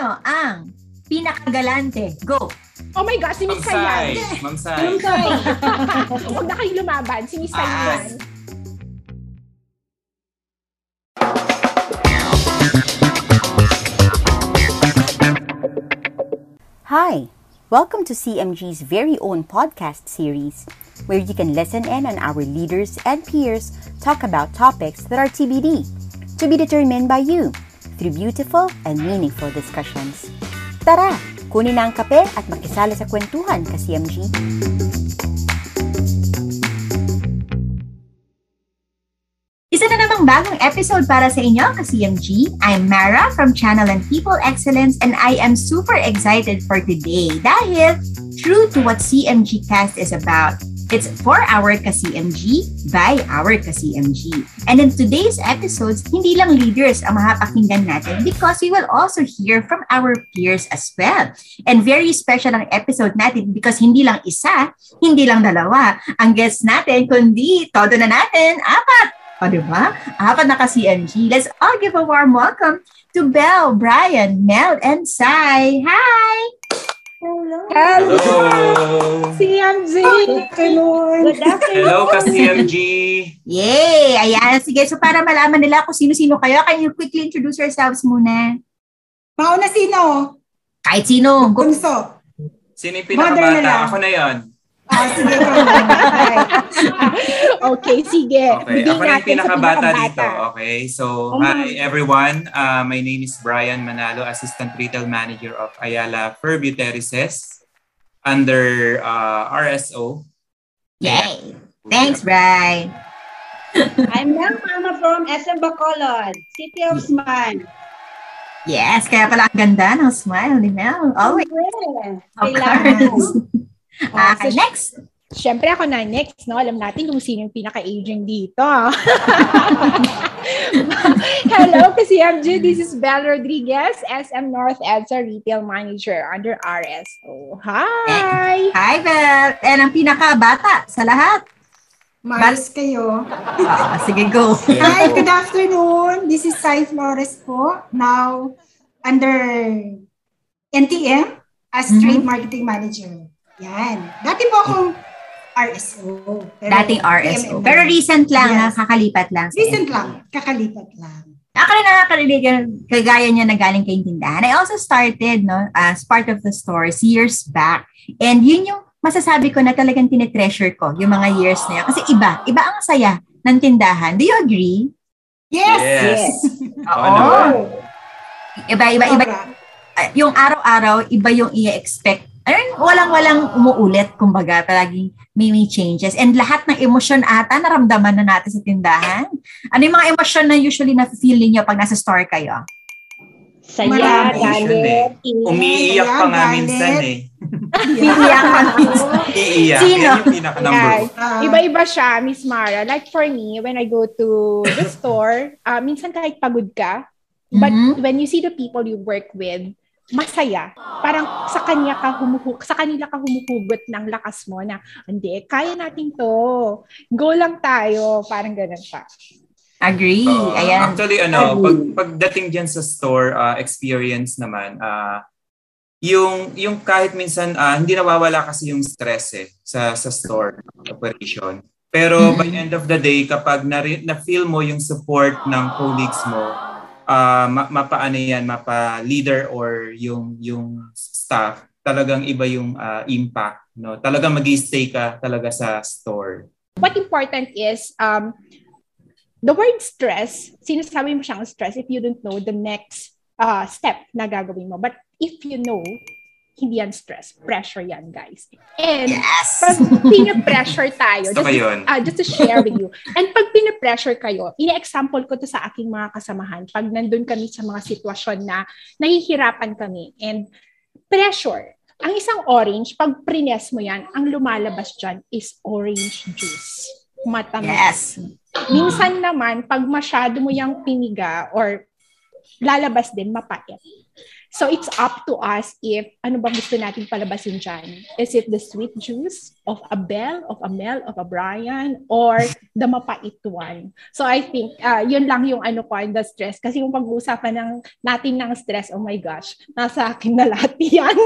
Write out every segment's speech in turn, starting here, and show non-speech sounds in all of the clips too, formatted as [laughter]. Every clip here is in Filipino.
Sino ang pinakagalante? Go! Oh my gosh, si Miss Sayan. Ma'am Sai. [laughs] Huwag na kayong lumaban. Si Miss. Sayan. Hi, welcome to CMG's very own podcast series, where you can listen in on our leaders and peers talk about topics that are TBD, to be determined by you, through beautiful and meaningful discussions. Tara, kunin na ang kape at makisala sa kwentuhan ka CMG. Isa na namang bagong episode para sa inyo, ka-CMG. I'm Mara from Channel and People Excellence and I am super excited for today dahil true to what CMG Cast is about, it's for our ka-CMG by our ka-CMG. And in today's episodes, hindi lang leaders ang mapapakinggan natin because we will also hear from our peers as well. And very special ang episode natin because hindi lang isa, hindi lang dalawa. Ang guests natin, kundi todo na natin, apat o, di ba? Apat na ka-CMG. Let's all give a warm welcome to Belle, Brian, Mel, and Sai. Hi! Hello. Hello! CMG. Good afternoon. Hello ka CMG. Yay! Ayan, sige. So para malaman nila kung sino-sino kayo, can you quickly introduce yourselves muna? Mauna sino? Kahit sino. Bunso. Sino yung pinakabata? Ako na yon. Ah, sige. Okay. Okay, sige. Okay, Bigyan ako na yung sa pinakabata dito. pinakabata. Okay, so Oh, hi everyone. Uh, my name is Brian Manalo, Assistant Retail Manager of Ayala Furbu Terraces under uh, RSO. Yay! Thanks, Brian. [laughs] I'm Mel Mama from SM Bacolod, City of Smile. Yes, kaya pala ang ganda ng smile ni Mel. Always. Of Kailangan. course. [laughs] Ah, Okay, so- next. Siyempre ako na next, no? Alam natin kung sino yung pinaka-aging dito. [laughs] Hello, ka-CMG. This is Belle Rodriguez, SM North EDSA Retail Manager under RSO. Hi! Hi, Belle. And ang pinakabata sa lahat. Maris kayo. Ah, sige, go. Hi, [laughs] good afternoon. This is Sai Flores po. Now, under NTM as Mhm. Trade Marketing Manager. Yan. Dati po akong RSO. Pero Dating RSO. TMM. Pero recent lang, Yes. ha? kakalipat lang. Recent NTM. lang. Kakalipat lang. Actually, nakakarinig yan, kagaya niya na galing kayong tindahan. I also started, no, as part of the stores years back. And yun yung masasabi ko na talagang tinetreasure ko, yung mga years na yun. Kasi iba, iba ang saya ng tindahan. Do you agree? Yes. Yes. Oo. naman. Iba, iba, iba. Yung araw-araw, iba yung i-expect. Ayun, walang-walang umuulit, kumbaga, palaging may, may changes. And lahat ng emosyon ata, naramdaman na natin sa tindahan. Ano yung mga emosyon na usually na-feel ninyo pag nasa store kayo? Saya, galit, Umiiyak pa nga Galit. minsan eh. Iiyak kami. [laughs] Iiyak. Sino? Yan yung pinaka number Guys, one. Ah, Iba-iba siya, Miss Mara. Like for me, when I go to the store, uh, minsan kahit pagod ka, but Mhm. when you see the people you work with, masaya. Parang sa kanya ka humuhug, sa kanila ka humuhugot ng lakas mo na, hindi, kaya natin to. Go lang tayo. Parang ganun pa. Agree. Oo. Ayan. Actually, ano, pag, pagdating dyan sa store uh, experience naman, uh, yung, yung kahit minsan, uh, hindi nawawala kasi yung stress eh, sa, sa store operation. Pero by end of the day, kapag na, na-feel mo yung support ng colleagues mo, uh, ma, mapaano yan, mapa-leader or yung, yung staff, talagang iba yung uh, impact. No? Talagang mag stay ka talaga sa store. What important is, um, the word stress, sinasabi mo siyang stress if you don't know the next uh, step na gagawin mo. But if you know, hindi yan stress. Pressure yan, guys. And Yes. pag pinapressure tayo, just, ah, just to share with you. And pag pinapressure kayo, ine-example ko to sa aking mga kasamahan. Pag nandun kami sa mga sitwasyon na nahihirapan kami and pressure. Ang isang orange, pag prines mo yan, ang lumalabas dyan is orange juice. Matamis. Yes. Minsan naman, pag masyado mo yung piniga or lalabas din, mapait. So it's up to us if ano bang gusto nating palabasin dyan. Is it the sweet juice of a Belle, of a Mel, of a Brian, or the mapait one? So I think uh, yun lang yung ano ko, the stress. Kasi yung pag-uusapan ng, natin ng stress, oh my gosh, nasa akin na lahat [laughs] yan.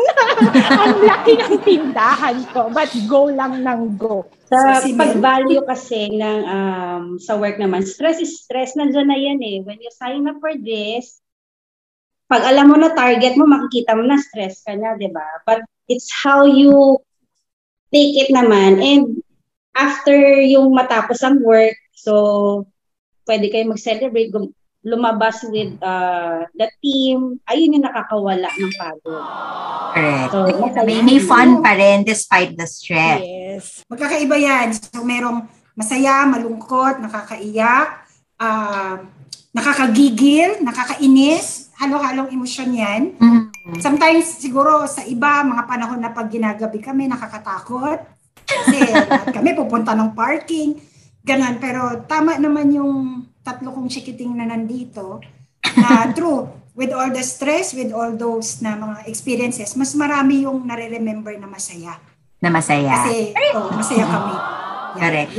Ang laki ng tindahan ko, but go lang ng go. Sa pag-value kasi ng um, sa work naman, stress is stress. Nandiyan na yan eh. When you sign up for this, pag alam mo na target mo, makikita mo na stress ka na, di ba? But it's how you take it naman. And after yung matapos ang work, so pwede kayo mag-celebrate, lumabas with uh, the team, ayun yung nakakawala ng pagod. Correct. So, may, may fun pa rin despite the stress. Yes. Magkakaiba yan. So, merong masaya, malungkot, nakakaiyak, uh, nakakagigil, nakakainis, halo-halong emosyon yan. Mm-hmm. Sometimes, siguro sa iba, mga panahon na pag ginagabi kami, nakakatakot. Kasi [laughs] kami pupunta ng parking, ganon. Pero tama naman yung tatlo kong chikiting na nandito, na [laughs] true, with all the stress, with all those na mga experiences, mas marami yung nare-remember na masaya. Na masaya. Kasi, oh, masaya kami.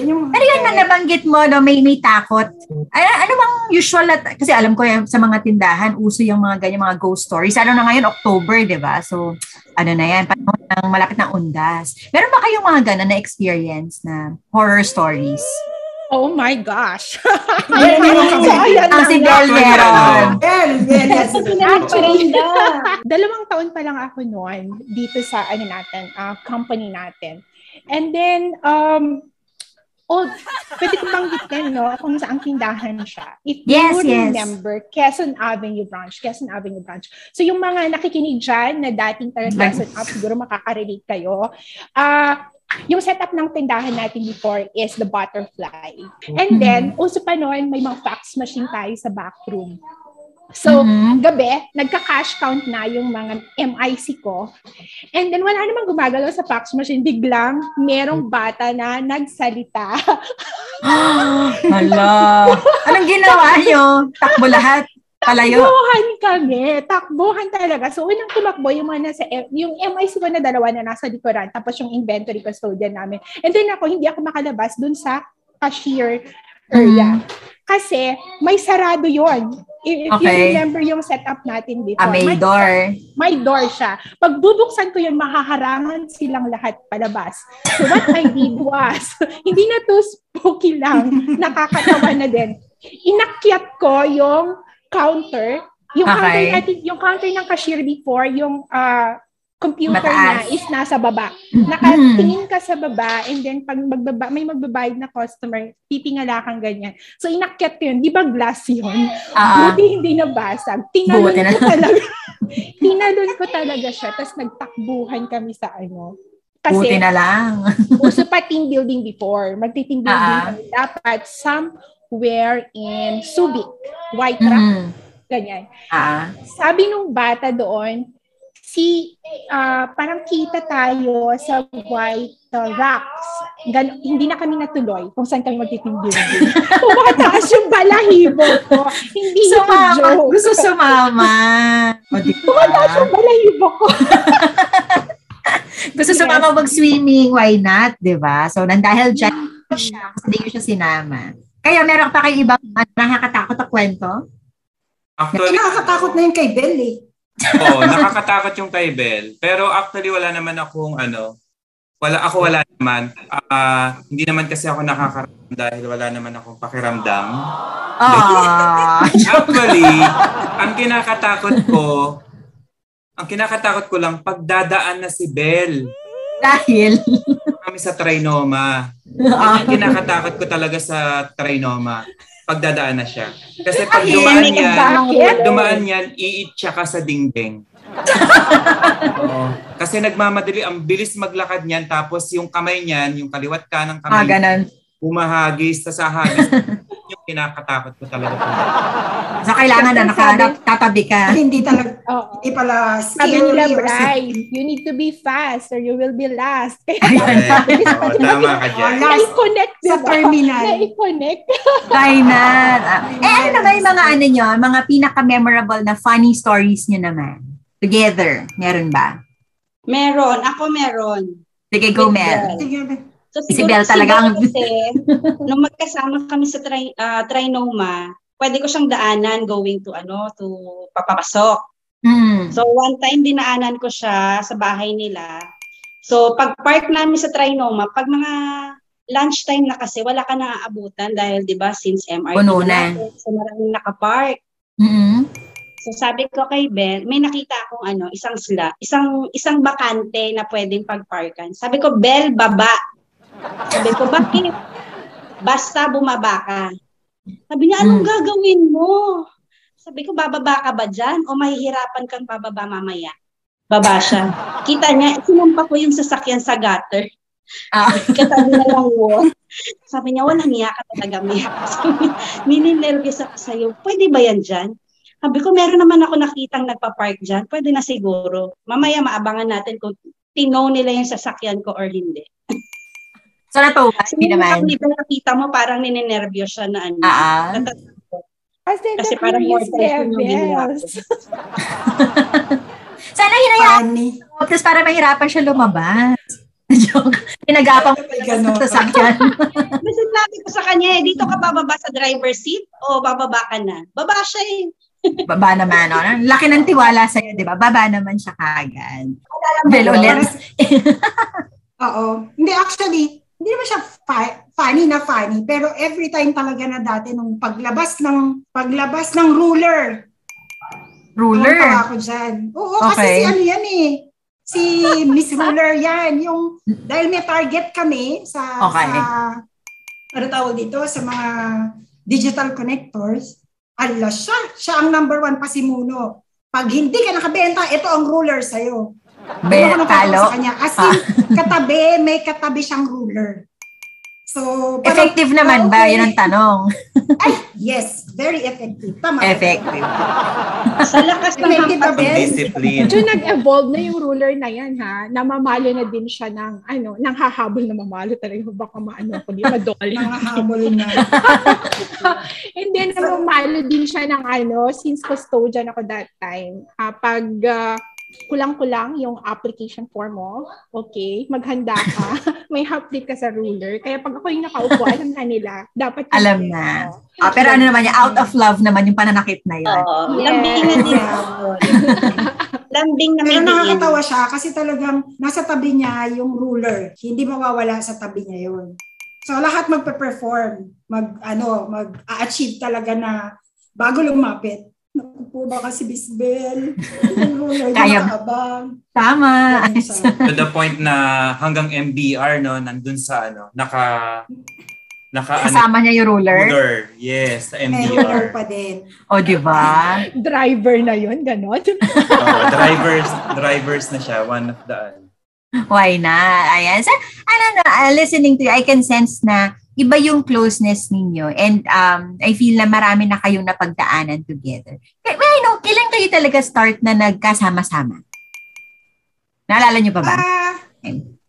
Yung, Pero yun na nabanggit mo, no, may, may takot. Ano, ano bang usual, na, kasi alam ko yan, sa mga tindahan, uso yung mga ganyan, mga ghost stories. Ano na ngayon, October, di ba? So, ano na yan, panahon ng malapit ng undas. Meron ba kayong mga ganun na experience na horror stories? Oh my gosh. [laughs] Meron kami. so, ayan na si. Bel meron. Actually, dalawang taon pa lang ako noon dito sa ano natin, uh, company natin. And then, um, oh, pwede ko banggitin, no, kung saan tindahan siya. If Yes, you yes. remember, Quezon Avenue branch, Quezon Avenue branch. So, yung mga nakikinig dyan na dating taga Quezon Up, siguro makaka-relate kayo. Ah, yung setup ng tindahan natin before is the butterfly. And then, uso pa noon, may mga fax machine tayo sa backroom. So, Mhm. gabi, nagka-cash count na yung mga MIC ko. And then, wala namang gumagalaw sa fax machine. Biglang, merong bata na nagsalita. [gasps] Hala. [laughs] Anong ginawa nyo? Takbo lahat. Palayo. Takbuhan kami. Takbuhan talaga. So, unang tumakbo yung mga nasa, yung MIC ko na dalawa na nasa likuran, tapos yung inventory custodian namin. And then ako, hindi ako makalabas dun sa cashier area. Kasi, may sarado yon If, if you Okay. remember yung setup natin before. Ah, may may- door. may door siya. Pag bubuksan ko yun, mahaharangan silang lahat palabas. So what I did [laughs] was, [laughs] hindi na to spooky lang, nakakatawa na din. Inakyat ko yung counter, yung counter Okay. natin, yung counter ng cashier before, yung ah, computer Mataas. na is nasa baba. Nakatingin ka sa baba and then pag magbaba, may magbabayad na customer, titingala kang ganyan. So inakyat ko yun. Di ba glass yun? Ah, Buti hindi nabasag. Tinalon Buti na. ko talaga. [laughs] Tinalon ko talaga siya. Tapos nagtakbuhan kami sa ano. buti Kasi na lang. [laughs] uso pa team building before. Magti-team building kami. Dapat somewhere in Subic. White truck. Mhm. Ganyan. Ah, Sabi nung bata doon, si ah, parang kita tayo sa white uh, rocks. Gan- hindi na kami natuloy kung saan kami magti-team [laughs] building. Tumataas yung balahibo ko. Hindi yung sumama. joke. Gusto sumama. [laughs] Tumataas yung balahibo ko. [laughs] Gusto sumama mag-swimming, why not? 'di ba? So, nang dahil dyan siya, kasi di ko siya sinama. Kaya meron pa kayo ibang ano, nakakatakot na kwento? Actually, Nakakatakot na yung kay Bell eh. Oo, nakakatakot yung kay Bell. Pero actually wala naman akong ano, wala ako wala naman. Ah, hindi naman kasi ako nakakaramdam dahil wala naman akong pakiramdam. Ah, [laughs] Actually, ang kinakatakot ko, ang kinakatakot ko lang pagdadaan na si Bell dahil kami sa Trinoma. Ah. Ang kinakatakot ko talaga sa Trinoma. Pagdadaan na siya. Kasi pag dumaan yan, pag dumaan yan, iitsa ka sa dingding. [laughs] Oo. Kasi nagmamadali, ang bilis maglakad niyan, tapos yung kamay niyan, yung kaliwat ka ng ah, kamay, ganun. humahagis, tas hahagis. [laughs] kinakatakot ko talaga. So, kailangan na nakatatabi ka. Hindi talaga, Oo. hindi pala Sabi nila, Bryce, you need to be fast or you will be last. Kaya Ayun. Oo, tama ka dyan. Last na-connect, sa diba? terminal. Na-connect. Kainan. Ah. Eh, ano naman yung mga ano nyo, mga pinaka-memorable na funny stories nyo naman? together? Meron ba? Meron. Ako meron. Sige, go, Mel. Sige. So, Si Bel si talaga ang- kasi, [laughs] nung magkasama kami sa tri, ah, Trinoma, pwede ko siyang daanan going to ano, to papapasok. Hmm. So, one time dinaanan ko siya sa bahay nila. So, pag park namin sa Trinoma, pag mga lunchtime na kasi, wala ka na aabutan dahil, di ba, since MRT Puno na. so maraming nakapark. Mm-mm. So sabi ko kay Bel, may nakita akong ano, isang sla, isang isang bakante na pwedeng pagparkan. Sabi ko, Bel, baba. Sabi ko, bakit? Basta bumaba ka. Sabi niya, anong gagawin mo? Sabi ko, bababa ka ba dyan? O mahihirapan kang bababa mamaya? Baba siya. Kita niya, sinampa ko yung sasakyan sa gutter. Ah. [laughs] Katabi na lang wall. Sabi niya, walang niya ka talaga, Mia. [laughs] Nininervyos ako sa'yo. Pwede ba yan dyan? Sabi ko, meron naman ako nakitang nagpa-park dyan. Pwede na siguro. Mamaya maabangan natin kung tinaw nila yung sasakyan ko or hindi. [laughs] So, natuwa Kasi hindi naman. Nakita mo parang nininervyos siya na ano. Natatakot. Kasi, parang more time yung ginawa ko. [laughs] Sana hinayaan Funny. mo, tapos para mahirapan siya lumabas. [laughs] Joke. Pinagapang mo May [laughs] sa sasakyan. Kasi sabi ko sa kanya, eh, dito ka bababa sa driver seat o bababa ka na? Baba siya eh. Baba naman, no? Ang Laki ng tiwala sa'yo, di ba? Baba naman siya kagad. Bel ulit. Oo. Hindi, actually, hindi naman siya fa- funny na funny, pero every time talaga na dati nung paglabas ng paglabas ng ruler, Ruler. Tuwang-tuwa ako dyan. Oo, kasi Okay. si ano yan eh. Si Miss [laughs] Ruler yan. Yung, dahil may target kami sa, Okay. sa ano tawag dito, sa mga digital connectors, ala siya. Siya ang number one pasimuno. Pag hindi ka nakabenta, ito ang ruler sa'yo. Be, Doon ako natatawa talo. sa kanya. As in, [laughs] katabi, may katabi siyang ruler. So, parang- Effective naman ba? okay. Yun ang tanong. [laughs] Yes, very effective. Tama. Effective. [laughs] Sa lakas ng ba? Discipline. Medyo nag-evolve na yung ruler na yan ha. Namamalo na din siya ng ano, nang hahabol na mamalo talaga. Baka maano ko di madol. Mga habol na. And then namamalo din siya ng ano, since custodian ako that time. ah, pag ah, kulang-kulang yung application form mo, okay, maghanda ka, [laughs] may half plate ka sa ruler. Kaya pag ako yung nakaupo, [laughs] alam na nila, dapat Alam na. Oo. Ah, pero ano naman yan, out of love naman yung pananakit na yun. Oo, Yes. lambing na din [laughs] lambing na Pero nakakatawa siya kasi talagang nasa tabi niya yung ruler. Hindi mawawala sa tabi niya yun. So lahat magpe-perform, mag ano, mag-achieve talaga na bago lumapit. Naku po baka si Bisbel. Kaya- nakaabang. Tama. To the point na hanggang MBR, no, nandun sa ano, naka, naka, ano, Kasama niya yung ruler. ruler. Yes, sa May ruler MBR. pa din. O, di ba? Driver na yun, ganon. [laughs] Oh, drivers, drivers na siya, one of the, ano. Why not? Ayan. So, ano na, uh, listening to you, I can sense na iba yung closeness ninyo. And um, I feel na marami na kayong napagdaanan together. Well, no, kailan kayo talaga start na nagkasama-sama? Naalala niyo pa ba? Ah,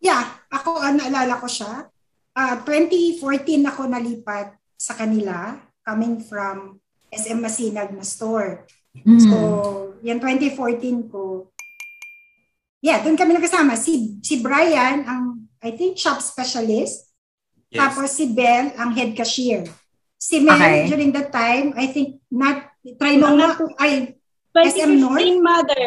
yeah, ako ah, naalala ko siya. Ah, 2014 ako nalipat sa kanila coming from SM Masinag na store. Mm. So, yan 2014 ko. Yeah, doon kami nagkasama. Si si Brian ang I think shop specialist. Yes. Tapos si Belle ang head cashier. Si Mel Okay. during that time, I think not try mo nga ay 2015 North? mother.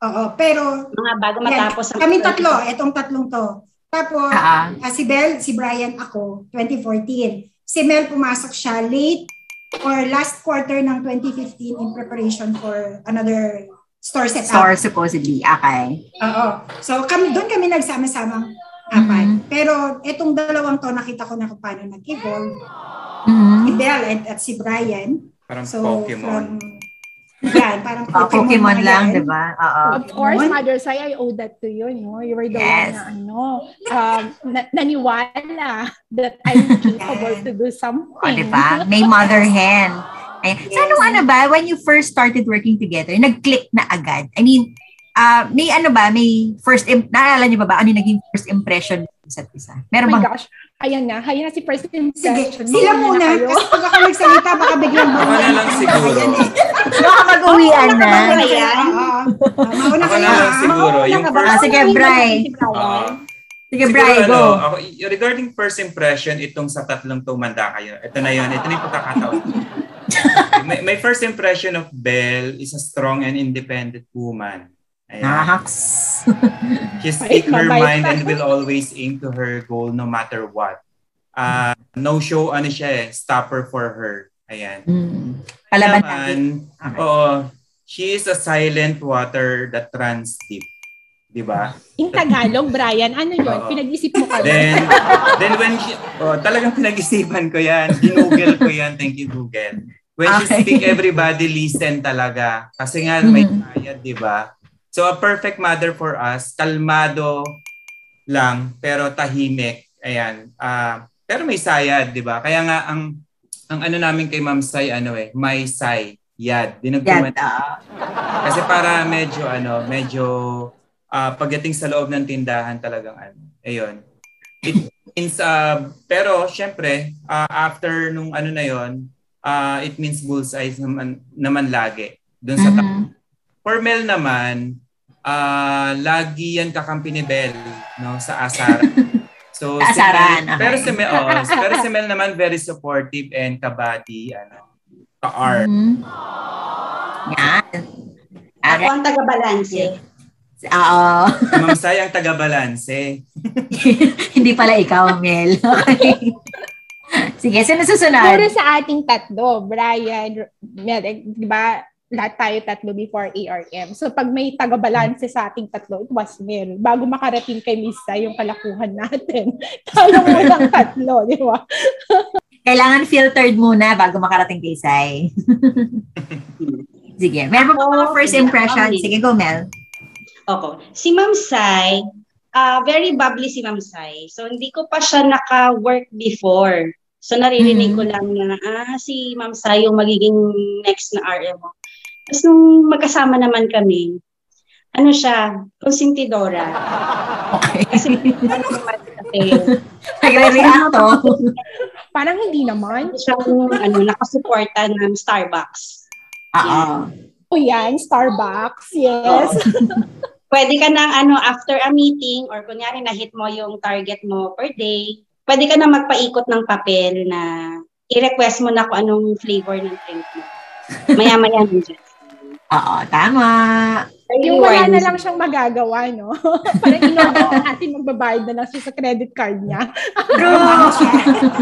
oo, pero Mga bago yan, matapos ang kami tatlo, etong tatlong to. Tapos ah. Ah, si Belle, si Brian, ako, 2014. Si Mel, pumasok siya late or last quarter ng 2015 in preparation for another store setup. Store supposedly. Okay. Oo. So, kami, doon kami nagsama-samang apat. Mhm. Pero itong dalawang to, nakita ko na kung paano nag-evolve. Mhm. Si Belle at, at si Brian. Parang So, Pokemon. from... Yan, parang Ah, Pokemon, lang, di ba? Oo. Of course. Mother Sai, I owe that to you. No? You were the Yes. one na, ano, um, na, naniwala that I'm [laughs] capable to do something. O, di ba? May mother hen. Ay, so, anong ano ba, when you first started working together, nag-click na agad? I mean, ah may ano ba, may first, im- naalala niyo ba ba, ano yung naging first impression isa't isa? Oh Meron my bang, gosh. Ayan na. Ayan na si First Sige, Impression. sila Mauna muna. na. Kasi pag ako nagsalita, baka biglang Ako na lang siguro. Eh. baka mag-uwian na. Ano. Ah, mauna Ako kayo, na lang ha? siguro. Yung Mauna ka first, Ah, sige, Mauna Brian. Oo. Sige, Bri, ano, go. ako, regarding first impression, itong sa tatlong tumanda kayo. Ito na yun. Ito na yung pagkakataon. [laughs] my, my first impression of Belle is a strong and independent woman. Ayan. Nahaks. She speak her mind and will always aim to her goal no matter what. Uh, no show, ano siya eh, stopper for her. Ayan. Mm. Palaban Naman, natin. Okay. Oo. She is a silent water that runs deep. Di ba? In Tagalog, Brian, ano yun? Oo. Pinag-isip mo ka Then, then when she, oh, talagang pinag-isipan ko yan. Ginugel ko yan. Thank you, Google. When she Okay. speak, everybody listen talaga. Kasi nga, may Mhm. sayad, di ba? So, a perfect mother for us, kalmado lang, pero tahimik. Ayan. Ah, pero may sayad, di ba? Kaya nga, ang ang ano namin kay Ma'am Sai, ano eh, may say, yad. Ah. kasi para medyo ano, medyo ah, pagdating sa loob ng tindahan talagang ano. Ayun. It means uh, pero syempre ah, after nung ano na 'yon, ah, it means bullseye naman naman lagi doon sa ta- Mhm. For Mel naman, ah, lagi yan kakampi ni Bell no sa Asara. [laughs] So si Asaran, Mel- okay. pero si Mel, oh, [laughs] pero si Mel naman very supportive and kabady ano, ka-art. Mhm. Yan. Ako ang taga-balanse. Oo. Si Ma'am [laughs] Sai ang taga-balanse. Hindi pala ikaw, Mel. Okay. Sige, sino susunod? Pero sa ating tatlo, Brian, Mel, eh, di ba, lahat tayo tatlo before ARM. So pag may taga-balanse sa ating tatlo, it was Mel. Bago makarating kay Misa yung kalakuhan natin. [laughs] Tayo mo lang [laughs] tatlo, di ba? [laughs] Kailangan filtered muna bago makarating kay Sai. Sige, meron pa mga first impression? Sige, go, Mel. Okay. Si Ma'am Sai, ah very bubbly si Ma'am Sai. So, hindi ko pa siya naka-work before. So, naririnig Mhm. ko lang na, ah, si Ma'am Sai yung magiging next na RM mo. Tapos, nung magkasama naman kami, ano siya, konsentidora. Okay. Kasi, ano naman kasi, Nagre-react to. Parang hindi naman. siyang, ano, nakasuporta ng Starbucks. Oo. O yan, Starbucks, yes. [laughs] pwede ka nang ano after a meeting or kunyari na hit mo yung target mo per day, pwede ka na magpaikot ng papel na i-request mo na kung anong flavor ng drink mo. Maya-maya nandiyan. Oo, tama. Yung wala na lang siyang magagawa, no? [laughs] Parang inorder na [laughs] natin magbabayad na lang siya sa credit card niya. True.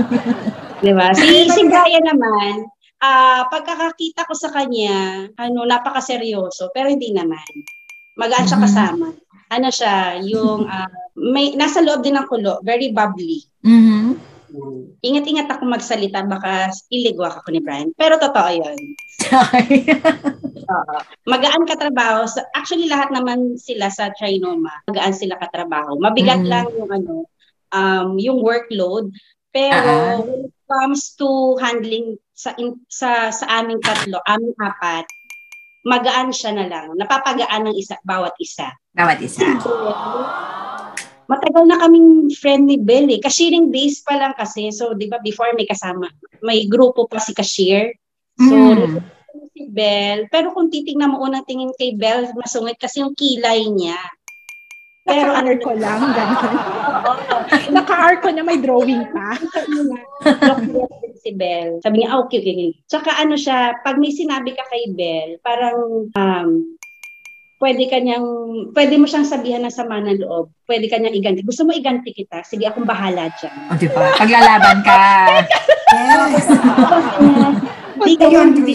[laughs] Di ba? Si, si Brian naman, ah pagkakakita ko sa kanya, ano, napakaseryoso, pero hindi naman. Magaan siya Mhm. kasama. Ano siya, yung ah, may nasa loob din ng kulo, very bubbly. Mhm. Ingat-ingat ako magsalita, baka iligwak ako ni Brian. Pero totoo yun. Sorry. [laughs] Oo. Magaan katrabaho. Sa- Actually, lahat naman sila sa Trinoma, magaan sila katrabaho. Mabigat Mhm. lang yung ano, um, yung workload. Pero Ah. when it comes to handling sa in- sa sa aming tatlo, aming apat, magaan siya na lang. Napapagaan ng isa bawat isa. Bawat isa. Matagal na kaming friend ni Bell eh. Cashiering days pa lang kasi. So, di ba, before may kasama, may grupo pa si cashier. So, Mm. si Bell. Pero kung titingnan mo unang tingin kay Bell, masungit kasi yung kilay niya. Pero ano Naka-arco lang, [laughs] gano'n. Naka-arco na may drawing pa. [laughs] Si Bell. Sabi niya, okay, okay, okay. Tsaka ano siya, pag may sinabi ka kay Bell, parang um, pwede ka niyang, pwede mo siyang sabihan ng sama ng loob. Pwede ka niyang iganti. Gusto mo iganti kita? Sige, akong bahala dyan. O, di ba? Paglalaban ka. Yes. [laughs] Hindi ka Yun, si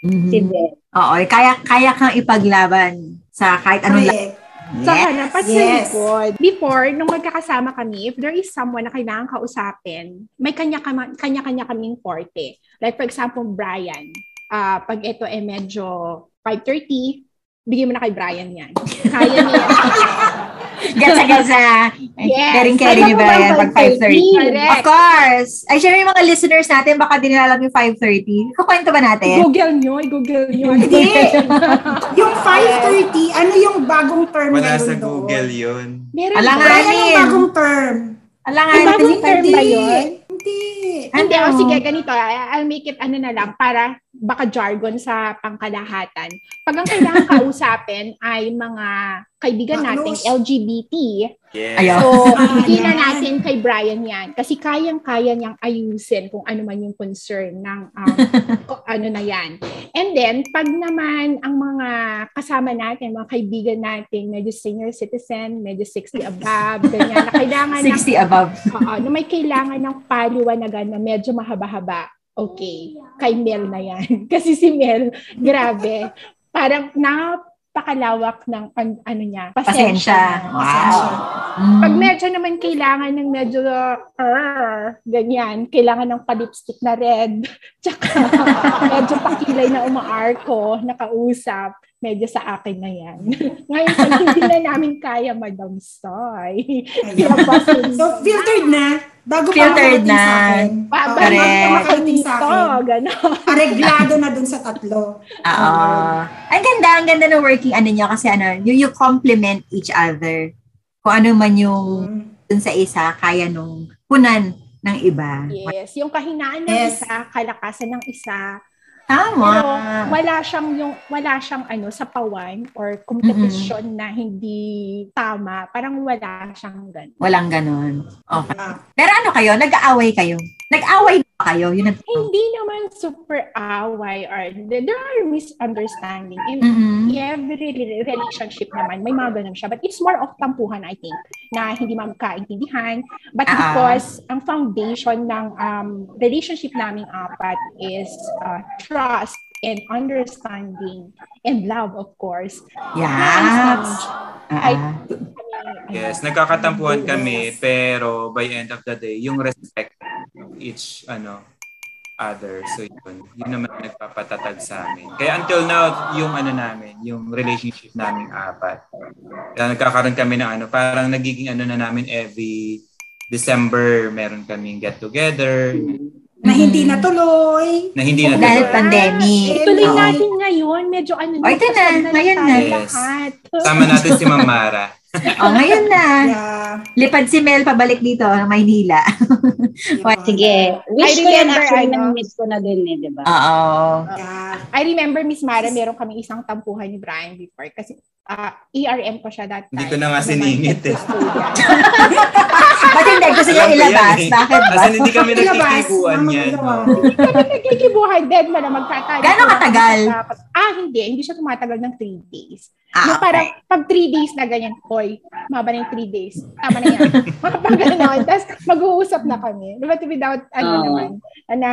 Mhm. Bell. Oo, eh, kaya, kaya kang ipaglaban sa kahit anong Correct. Saka Yes. sa Yes. likod. Before, nung magkakasama kami, if there is someone na kailangan kausapin, may kanya-kanya, kanya-kanya kaming forte. Like for example, Brian. ah pag ito eh medyo 5.30, bigyan mo na kay Brian yan. [laughs] Kaya niya. Gasa-gasa. Yes. Caring-caring ni Brian ba, pag 5.30. Correct. Of course. Ay, syempre yung mga listeners natin, baka di nila alam yung 5.30. Kukwento ba natin? Google nyo, Google nyo. Hindi. [laughs] yung 5.30, ano yung bagong term Wala sa doon? Google yun. Meron nga. Brian, yung bagong term. Alangan, Ay, bagong term ba yun? Hindi. Hindi, Ano? o sige, ganito. I- I'll make it ano na lang para baka jargon sa pangkalahatan. Pag ang kailangan [laughs] kausapin ay mga kaibigan nating Baklos. LGBT, Yes. Ayaw. so Ah, [laughs] hindi na natin kay Brian yan. Kasi kayang-kaya niyang ayusin kung ano man yung concern ng um, [laughs] ko- ano na yan. And then, pag naman ang mga kasama natin, mga kaibigan natin, medyo senior citizen, medyo 60 above, ganyan, na kailangan [laughs] ng 60 above. Oo, na may kailangan ng paliwanagan na medyo mahaba-haba. Okay, kay Mel na yan. Kasi si Mel, grabe, parang napakalawak ng an- ano niya, pasensya. Pasensya. Wow. Pag Mm. medyo naman kailangan ng medyo uh, ganyan, kailangan ng palipstick na red, [laughs] tsaka medyo pakilay na umaarko, nakausap, medyo sa akin na yan. [laughs] Ngayon, pag hindi na namin kaya, Madam Soy. So, filtered na. Bago Filtered pa makarating na. sa akin. Ba, bago pa makarating sa akin. gano'n. Areglado na dun sa tatlo. Oo. Ang ganda, ang ganda ng working ano niya kasi ano, you, you complement each other. Kung ano man yung Mm. dun sa isa, kaya nung punan ng iba. Yes, yung kahinaan ng Yes. isa, kalakasan ng isa. Tama. Pero wala siyang yung wala siyang ano sa pawan or competition na hindi tama. Parang wala siyang ganun. Walang ganon. Okay. Ah. Pero ano kayo? Nag-aaway kayo? Nag-away ba kayo? Yun ang Hindi naman super away or there are misunderstanding. In Mhm. every re- relationship naman, may mga ganun siya. But it's more of tampuhan, I think, na hindi magkaintindihan. But Ah. because ang foundation ng um, relationship naming apat is uh, trust and understanding and love, of course. Yes. Ah. kami, Yes, nagkakatampuhan kami pero by end of the day, yung respect each ano other. So yun, yun naman nagpapatatag sa amin. Kaya until now, yung ano namin, yung relationship namin apat. Kaya nagkakaroon kami ng ano, parang nagiging ano na namin every December, meron kaming get together Na hindi natuloy. na hindi na Dahil pandemic. Ituloy Oo. natin ngayon. Medyo ano Oh, ito na. Ngayon na. Yes. lahat. Sama natin si Ma'am Mara. [laughs] Oh, ngayon na. Yeah. Lipad si Mel pabalik dito ng Maynila. [laughs] Sige. Wish I ko yan remember, actually ano, miss ko na din eh, di ba? Oo. Yeah. I remember, Miss Mara, meron kami isang tampuhan ni Brian before kasi ah, ERM ko siya that time. Hindi ko na nga siningit eh. [laughs] Ba't hindi? Gusto niya ko ilabas? eh. Bakit ba? Kasi hindi kami Mama, yan. no? Hindi kami nagkikibuhay. Dead man na magkatagal. Gano'ng katagal? Ah, hindi. Hindi siya tumatagal ng three days. Ah, yung parang pag three days na ganyan, hoy, maba na yung three days. Tama na yan. Mga pag gano'n. Tapos mag-uusap na kami. But without, ano Oo. naman, na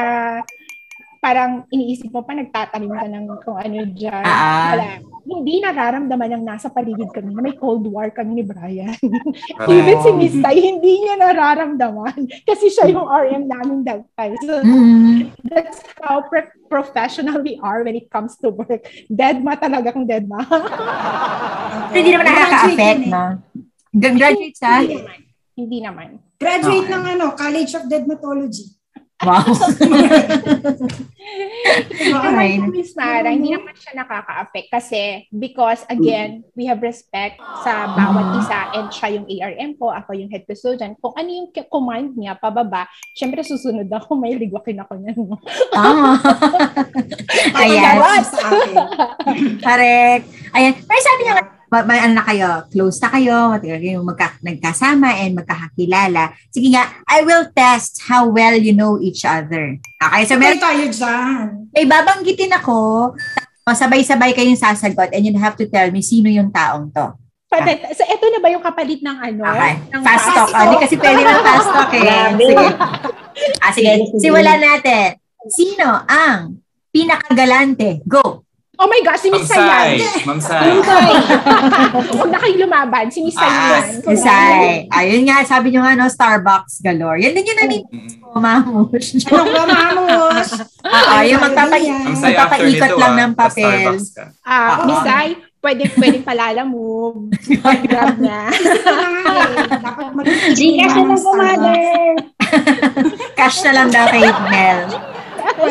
parang iniisip mo pa, nagtatanim ka ng kung ano dyan. Ah. Wala. Hindi nararamdaman ng nasa paligid kami na may Cold War kami ni Brian. [laughs] Even si Miss Tai, hindi niya nararamdaman kasi siya yung RM namin that time. So, Mm. that's how pro- professional we are when it comes to work. Dead ma talaga kung dead ma. Pero [laughs] hindi naman nakaka-affect? G- Graduate sa? Hindi naman. Hindi naman. Graduate Okay. ng ano, College of Dermatology. Wow. Po, Miss Mara, hindi naman siya nakaka-affect kasi because again, we have respect sa bawat isa and siya yung ARM ko, ako yung head custodian. Kung ano yung command niya pababa, syempre susunod ako, may ligwakin ako niyan. Tama. [laughs] Ayan. Correct. Ayan. Pero sabi niya, ma- may ano na kayo, close na kayo, matagal kayong magka- nagkasama and magkakakilala. Sige nga, I will test how well you know each other. Okay, so Meron tayo dyan. may babanggitin ako, tapos sabay-sabay kayong sasagot and you have to tell me sino yung taong to. Pati, so ito na ba yung kapalit ng ano? Okay. Ng Fast fast talk. Ah, Hindi kasi pwede ng fast talk eh. Sige. Ah, sige. Simulan natin. Sino ang pinakagalante? Go! Oh my gosh, si Ma'am Miss Sayan. Sai. Ma'am Sai. Huwag na kayong lumaban. Si Miss Ah, Sayan. Isay. Ayun nga, sabi nyo nga, no, Starbucks galore. Yan din yung namin Mm-mm. ko, mamush. [laughs] Anong mamamos? Ah, yung magpapa Ma'am Sai, after magpapaikot lang ah, ng papel. Ah, Oo. Miss Sai, pwede, pwede palala move. [laughs] Grab niya. Dapat Gcash na lang po, mother. Cash na lang daw kay Mel.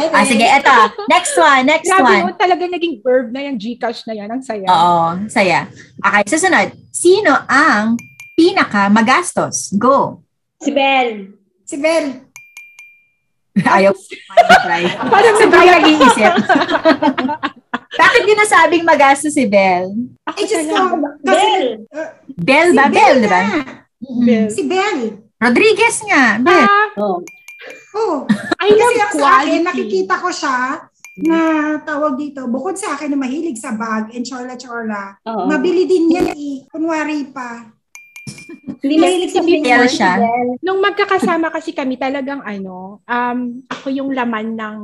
Ah, sige, eto. Next one, next Grabe one. yun, talaga naging verb na yung Gcash na yan. Ang saya. Oo, saya. Okay, susunod. Sino ang pinaka magastos? Go. Si Bel. Si Bel. [laughs] Ayaw. Parang Si nagulat nag-iisip. [laughs] Bakit di nasabing magastos si Belle? ako Eh, just talaga. ko, Bell. uh, Belle si ba? Belle, di ba? Si Belle. Rodriguez nga. Belle. Ah, Oh. Oh, I kasi love sa akin, quality. nakikita ko siya na tawag dito, bukod sa akin na mahilig sa bag and chola-chola, Oo. mabili din yan eh. Kunwari pa. Hindi mahilig sa picture siya. Nung magkakasama kasi kami talagang ano, um, ako yung laman ng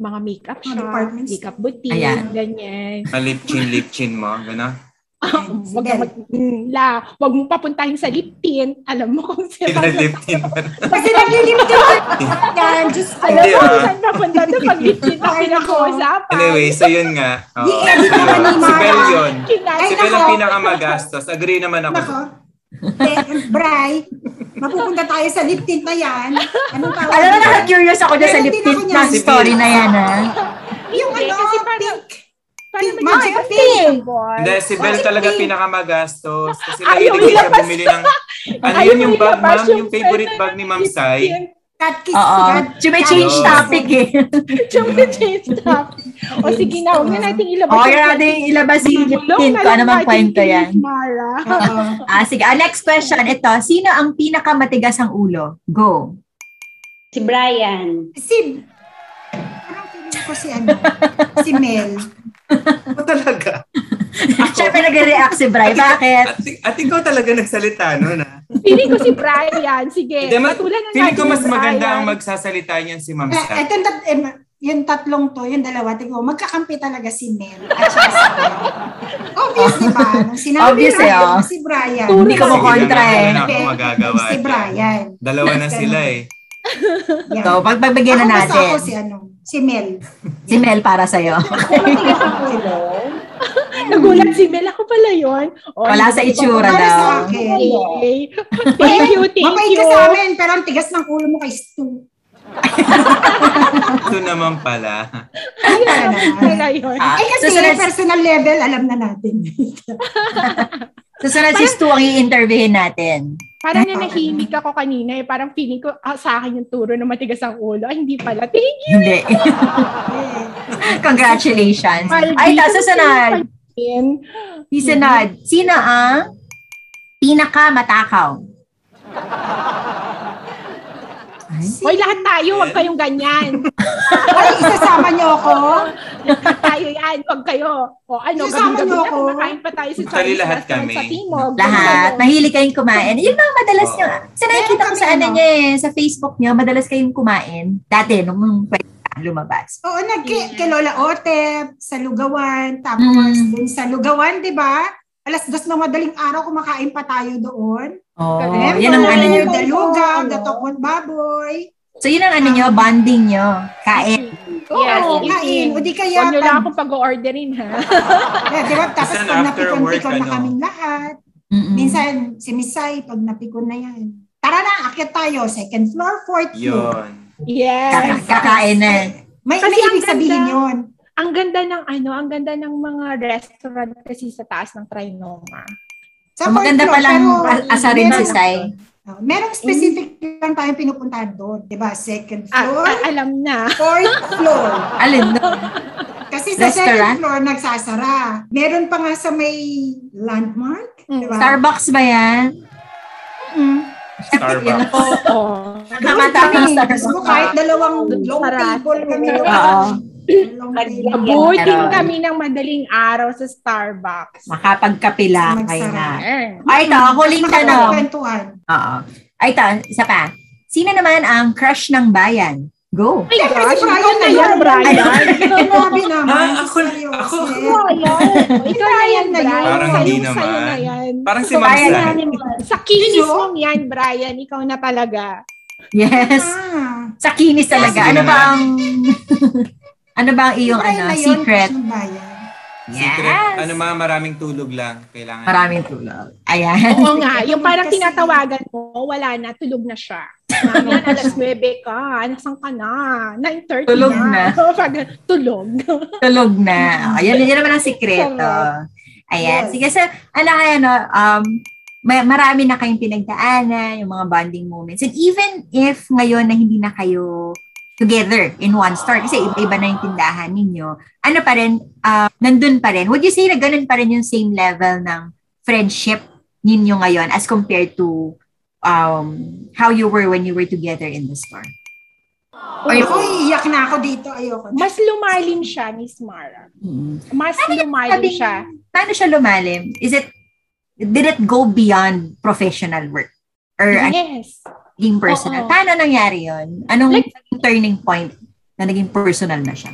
mga makeup Mga shop, makeup boutique, Ayan. ganyan. Malipchin, lipchin mo. Gano'n? Wag ka mag, mm, la, wag mo papuntahin sa lip tint. Alam mo kung saan Pinaliptin mo. Kasi naglilip din yan. Diyos ko. Alam mo ah. kung saan papunta doon pag lip tint ang Ay, pinag-uusapan. Anyway, so yun nga. Oo, Di-edit so yun. Si. Bel yun. Si Bel ang pinakamagastos. Agree naman ako. Nako. Eh, Bray, mapupunta tayo sa lip tint na yan. Anong tawag? Alam mo, dito? naka-curious ako dyan sa lip tint na story na yan, ha? Yung Hindi, ano, kasi parang- pink. Para Pink, maging. Hindi, si Bel Bakit talaga pink? pinakamagastos. Kasi Ayaw mahilig siya bumili ng... [laughs] Ano yun yung bag, ma'am? yung favorite bag ni Ma'am Sai? Cat kiss. Oo. change topic, eh. [laughs] Change topic. O sige na, huwag na natin ilabas. Okay, yung- natin ilabas yung lip Bulong tint na ko. Ano mang kwento yan? Mara. [laughs] Ah, sige. Ah, next question. Ito. Sino ang pinakamatigas ang ulo? Go. Si Brian. Si, parang feeling ko si ano, si Mel. [laughs] Ako talaga. [laughs] Siyempre nag-react si Bray. Bakit? At, at ikaw talaga nagsalita noon ah. Feeling ko si Brian. Sige, Hindi, ma- patulan na Feeling ko mas maganda ang magsasalita niyan si Ma'am Eh, Sai. ito, tat- eh, yung tatlong to, yung dalawa, tingko, magkakampi talaga si Mel at saka si Mel. Obvious, di ba? Nung sinabi Obvious, na eh, oh. si Brian. Hindi ko Sige mo kontra eh. ako magagawa. Si Brian. Dalawa na sila eh. Yan. So, pagbabigyan na natin. ako si ano, si Mel. Si Mel para sa'yo. Ang ulo. [laughs] Nagulat si Mel. Ako pala yun. O, Wala sa itsura sa daw. akin. Okay. Thank you, thank Mabait you. ka sa amin, pero ang tigas ng ulo mo kay Stu. [laughs] Ito naman pala. Ayan. Wala yun. Ah, Eh kasi susunod, personal level, alam na natin. [laughs] susunod si Stu ang i-interviewin natin. Parang nanahimik ako kanina eh. Parang feeling ko ah, sa akin yung turo na matigas ang ulo. Ay, hindi pala. Thank you. Hindi. [laughs] Congratulations. Maldi. Ay, susunod. Yun. Susunod. Sino ang pinakamatakaw? Ay, Hoy, lahat tayo. Huwag kayong ganyan. [laughs] Ay, isasama niyo ako. Lahat tayo yan. Huwag kayo. O ano, gabi-gabi niyo na ako. kumakain pa tayo sa Chinese lahat kami. sa Timog. lahat. Mahilig kayong kumain. Yung mga madalas Oo. nyo. Sa nakikita ko sa ano ano? nyo eh, sa Facebook nyo, madalas kayong kumain. Dati, nung nung pwede ka lumabas. Oo, nag kay Lola Otep, sa Lugawan, tapos Mm. dun sa Lugawan, di ba? Alas dos ng madaling araw, kumakain pa tayo doon. Oh, Remember? yun ang ano nyo. The Lugaw, the Tokwan Baboy. So, yun ang ano nyo, bonding nyo. Kain. Oo, Yes, kain. O di kaya, Huwag nyo lang akong pag-orderin, ha? [laughs] eh, di ba? Tapos Minsan pag napikon-pikon na ano? kaming lahat. Mm-mm. Minsan, si Misay, pag napikon na yan. Tara na, akit tayo. Second floor, fourth floor. Yun. Yes. Kaka- kakain na. May, Kasi may ibig sabihin ganda. yun. Ang ganda ng ano, ang ganda ng mga restaurant kasi sa taas ng Trinoma. Sa So, maganda fourth floor, palang pero asa rin si Sai. Merong specific lang tayong pinupuntahan doon. Di ba? Second Ah, floor, ah, alam na. fourth floor. [laughs] Alin no? Kasi sa Restaurant? second floor, nagsasara. Meron pa nga sa may landmark. Di ba? Starbucks ba yan? Mm. Starbucks. Oo. Kami, Starbucks. kahit dalawang long table kami doon. Oo. Abutin kami ng madaling araw sa Starbucks. Makapagkapila kayo na. Ay, ito, huling tanong. Oo. Ay, ito, isa pa. Sino naman ang crush ng bayan? Go. Oh Siyempre, gosh, si Brian na yan. Brian. Grabe naman. Ah, ako- ako-. Ikaw na yan, na. Parang hindi naman. Parang si. Animal. Sa kinis mong yan, Brian, ikaw na talaga. Yes. Ah. Sa kinis talaga. Sige Ano ba ang... [laughs] ano ba ang iyong ano, na yun, secret? bayan. Secret. Yes. Ano mga maraming tulog lang. Kailangan. Maraming tulog. Ayan. Oo nga, yung parang Kasi- tinatawagan mo, wala na, tulog na siya. Yan, alas [laughs] 9 ka, nasan ka na? 9.30 Tulog na. na. [laughs] Pag, tulog. [laughs] Tulog na. Ayan, yun naman ang sikreto. Sarap. Ayan. Yes. Sige, so, ano kaya, no, um, may, marami na kayong pinagdaanan, yung mga bonding moments. And even if ngayon na hindi na kayo together in one store kasi iba-iba na yung tindahan ninyo, ano pa rin, uh, nandun pa rin. Would you say na ganun pa rin yung same level ng friendship ninyo ngayon as compared to um, how you were when you were together in the store? Or ako, iiyak na ako dito. Ayoko na. Mas lumalim siya, Miss Mara. Hmm. Mas lumalim Sabi- siya. Paano siya lumalim? Is it, did it go beyond professional work? Or ano, Yes. Naging personal? Oo. Paano nangyari yon? Anong Like- naging turning point na naging personal na siya?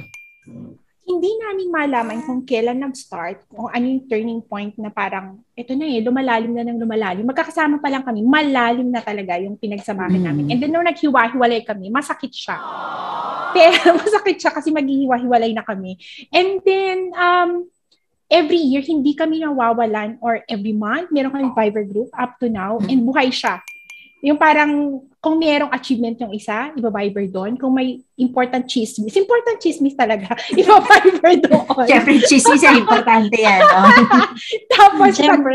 Hindi namin malaman kung kailan nag-start, kung ano yung turning point na parang, ito na eh, lumalalim na ng lumalalim. Magkakasama pa lang kami, malalim na talaga yung pinagsamahan Mm. namin. And then nung naghiwa-hiwalay kami, masakit siya. [laughs] Pero masakit siya kasi maghihiwa-hiwalay na kami. And then, um, every year, hindi kami nawawalan or every month, meron kami Viber group up to now and buhay siya. Yung parang, kung merong achievement yung isa, iba-Viber doon. Kung may important chismis, important chismis talaga, [laughs] iba-Viber doon. Siyempre, chismis ay importante yan. Oh. [laughs] Tapos, Siyempre.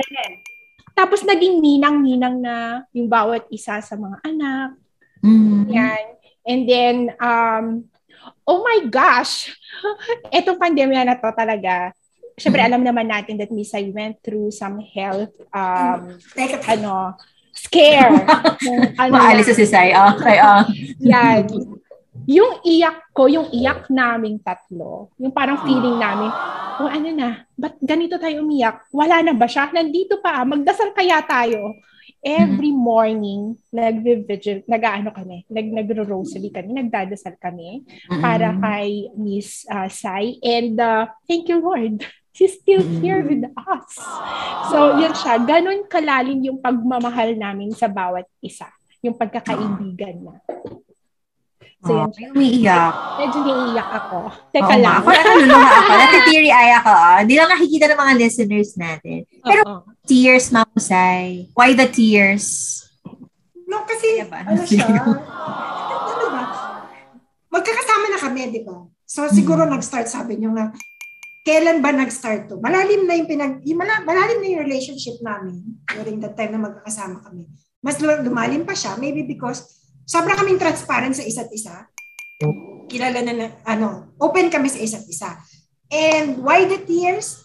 tapos naging ninang-ninang na yung bawat isa sa mga anak. Mm. Yan. And then, um, oh my gosh, [laughs] etong pandemya na to talaga, syempre alam naman natin that Miss I went through some health, um, Teka, ano, scare. [laughs] Ano, Maalis sa si Sai. Okay, oh. yan. Yung iyak ko, yung iyak naming tatlo, yung parang feeling namin, oh ano na, ba't ganito tayo umiyak? Wala na ba siya? Nandito pa, magdasal kaya tayo. Every morning, nag-vigil, nag-ano kami, nag nagro-rosary kami, nagdadasal kami para kay Miss uh, Sai. And uh, thank you, Lord. She's still here with us. So, yun siya. Ganon kalalim yung pagmamahal namin sa bawat isa. Yung pagkakaibigan na. So, Oh, siya. umiiyak. Medyo naiiyak ako. Teka Oo lang. Ako [laughs] naluluha ako. Natitiri ay ako. ah. Hindi lang nakikita ng mga listeners natin. Pero Oo. tears, Mamusay. Why the tears? No, kasi, Diba? ano siya, ano ba? Magkakasama na kami, di ba? So, siguro nag-start, sabi niyo nga, kailan ba nag-start to? Malalim na yung pinag, yung mala- malalim na yung relationship namin during that time na magkakasama kami. Mas lu- lumalim pa siya, maybe because sobra kaming transparent sa isa't isa. Kilala na, na ano, open kami sa isa't isa. And why the tears?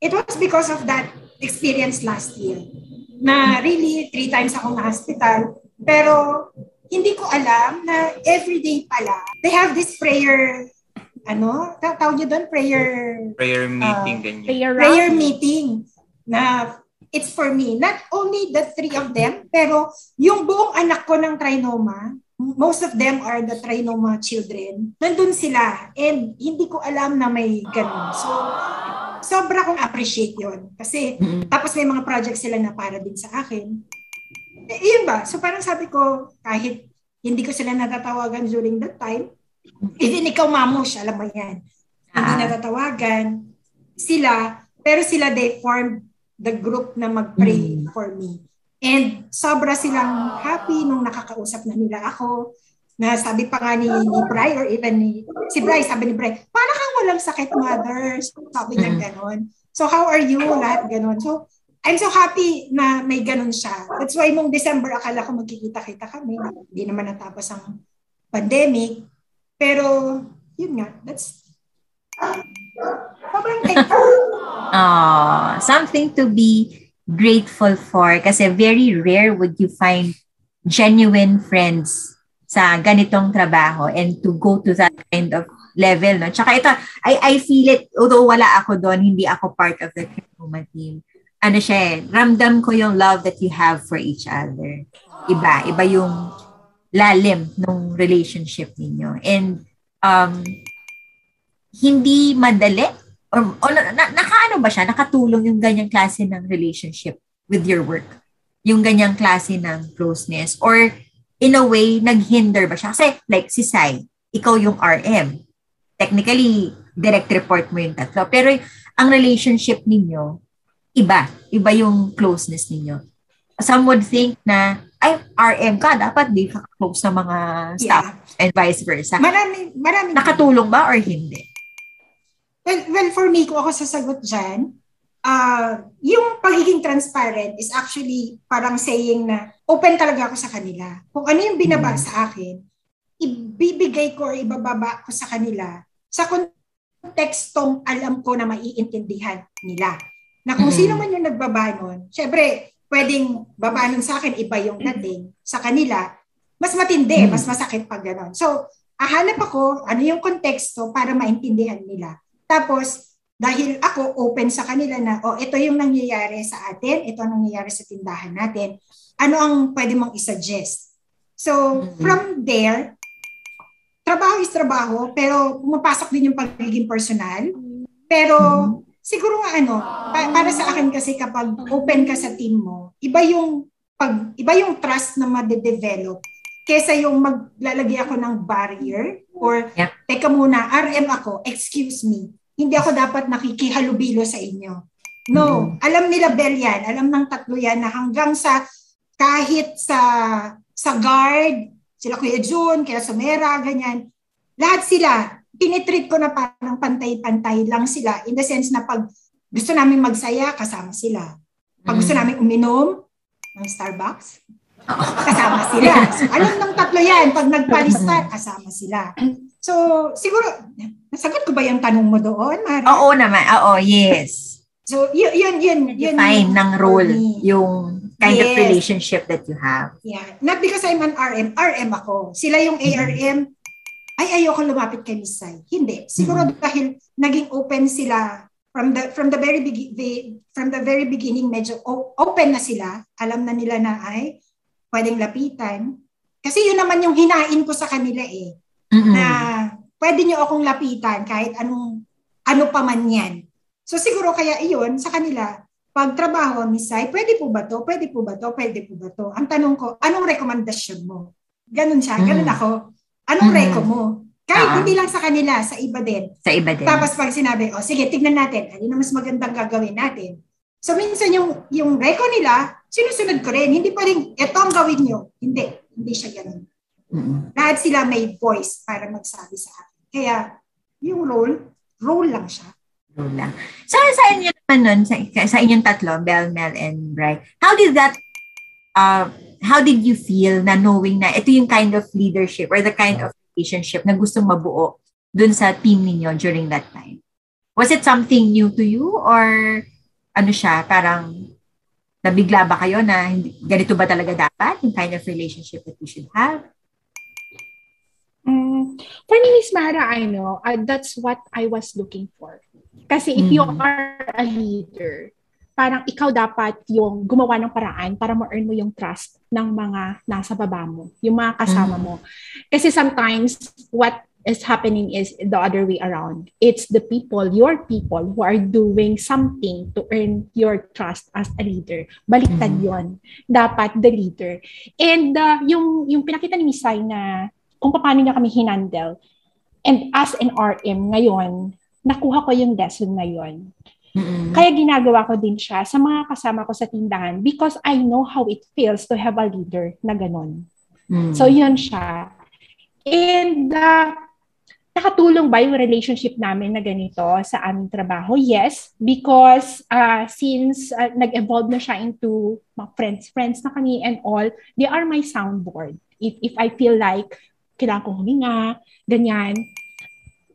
It was because of that experience last year na really three times ako na hospital. Pero hindi ko alam na everyday pala, they have this prayer, ano, ta- tawag niyo doon, prayer, Prayer meeting, ganyan. Prayer prayer meeting na it's for me. Not only the three of them, pero yung buong anak ko ng trinoma, most of them are the trinoma children. Nandun sila. And hindi ko alam na may ganun. So, sobra kong appreciate yon Kasi, Mm-mm. tapos may mga projects sila na para din sa akin. Eh, yun ba? So parang sabi ko, kahit hindi ko sila natatawagan during that time, even ikaw, Mamush, alam mo yan. Hindi Ah. natatawagan sila, pero sila they formed the group na mag-pray Mm. for me. And sobra silang happy nung nakakausap na nila ako. Na sabi pa nga ni, ni Bri or even ni, si Bri, sabi ni Bri, para kang walang sakit, mother. Sabi niya Mm. ganon. So how are you? Lahat ganon. So I'm so happy na may ganon siya. That's why nung December, akala ko magkikita-kita kami. Hindi naman natapos ang pandemic. Pero, yun nga, that's sobrang thankful. [laughs] Ah, something to be grateful for kasi very rare would you find genuine friends sa ganitong trabaho and to go to that kind of level no? Tsaka ito I I feel it although wala ako doon hindi ako part of the Kripuma team. Ano siya eh ramdam ko yung love that you have for each other. Iba iba yung lalim ng relationship ninyo and um hindi madali or, o na, na, nakaano ba siya? Nakatulong yung ganyang klase ng relationship with your work? Yung ganyang klase ng closeness? Or in a way, naghinder ba siya? Kasi like si Sai, ikaw yung RM. Technically, direct report mo yung tatlo. Pero ang relationship ninyo, iba. Iba yung closeness ninyo. Some would think na, ay, RM ka, dapat di ka close sa mga staff Yeah. and vice versa. Marami, marami. Nakatulong ba or hindi? Well, well, for me, kung ako sasagot dyan, ah yung pagiging transparent is actually parang saying na open talaga ako sa kanila. Kung ano yung binaba sa akin, ibibigay ko or ibababa ko sa kanila sa kontekstong alam ko na maiintindihan nila. Na kung sino man yung nagbaba nun, syempre, pwedeng baba nun sa akin, iba yung dating. Sa kanila, mas matindi, mas masakit pag gano'n. So, ahanap ako, ano yung konteksto para maintindihan nila. Tapos, dahil ako open sa kanila na, oh, ito yung nangyayari sa atin, ito ang nangyayari sa tindahan natin, ano ang pwede mong isuggest? So, mm-hmm. from there, trabaho is trabaho, pero pumapasok din yung pagiging personal. Pero, mm-hmm. Siguro nga ano, pa- para sa akin kasi kapag open ka sa team mo, iba yung pag iba yung trust na ma-develop kesa yung maglalagay ako ng barrier or yeah. teka muna, RM ako, excuse me, hindi ako dapat nakikihalubilo sa inyo. No, mm-hmm. alam nila Bel yan, alam ng tatlo yan na hanggang sa kahit sa sa guard, sila Kuya June, kaya Sumera, ganyan, lahat sila, tinitreat ko na parang pantay-pantay lang sila in the sense na pag gusto namin magsaya, kasama sila. Pag gusto mm-hmm. namin uminom ng Starbucks, kasama sila. [laughs] So, alam ng tatlo yan, pag nagpalista, kasama sila. So, siguro, nasagot ko ba yung tanong mo doon, Mara? Oo naman, oo, yes. So, yun, yun, yun. yun Define ng role, yung kind yes. of relationship that you have. Yeah. Not because I'm an RM. RM ako. Sila yung ARM. Ay, ayoko lumapit kay Miss Sai. Hindi. Siguro mm-hmm. dahil naging open sila from the from the very be- from the very beginning medyo open na sila. Alam na nila na ay pwedeng lapitan. Kasi yun naman yung hinain ko sa kanila eh. Mm-hmm. Na pwede nyo akong lapitan kahit anong ano pa man yan. So siguro kaya iyon sa kanila, pag trabaho, Miss Sai, pwede po ba to? Pwede po ba to? Pwede po ba to? Ang tanong ko, anong rekomendasyon mo? Ganun siya, ganun mm-hmm. ako. Anong mm-hmm. reko mo? Kahit uh-huh. hindi lang sa kanila, sa iba din. Sa iba din. Tapos pag sinabi, oh sige, tignan natin, ano na mas magandang gagawin natin? So minsan yung, yung reko nila, sinusunod ko rin. Hindi pa rin, ito ang gawin nyo. Hindi. Hindi siya ganun. Mm-hmm. Lahat sila may voice para magsabi sa akin. Kaya, yung role, role lang siya. Role lang. So, sa inyo naman nun, sa, sa inyong tatlo, Bell, Mel, and Bright, how did that, uh, how did you feel na knowing na ito yung kind of leadership or the kind of relationship na gustong mabuo dun sa team ninyo during that time? Was it something new to you or ano siya, parang Nabigla ba kayo na hindi, ganito ba talaga dapat yung kind of relationship that we should have? Mm, for me, Miss Mara, I know, uh, that's what I was looking for. Kasi if mm. you are a leader, parang ikaw dapat yung gumawa ng paraan para ma-earn mo yung trust ng mga nasa baba mo, yung mga kasama mm. mo. Kasi sometimes, what is happening is the other way around. It's the people, your people, who are doing something to earn your trust as a leader. Baliktad mm-hmm. yon Dapat the leader. And uh, yung, yung pinakita ni Misay na kung paano niya kami hinandle. And as an RM ngayon, nakuha ko yung lesson na yon. Mm-hmm. Kaya ginagawa ko din siya sa mga kasama ko sa tindahan because I know how it feels to have a leader na ganun. Mm-hmm. So yun siya. And uh, nakatulong ba yung relationship namin na ganito sa aming trabaho? Yes, because uh, since uh, nag-evolve na siya into mga friends, friends na kami and all, they are my soundboard. If, if I feel like kailangan kong huminga, ganyan,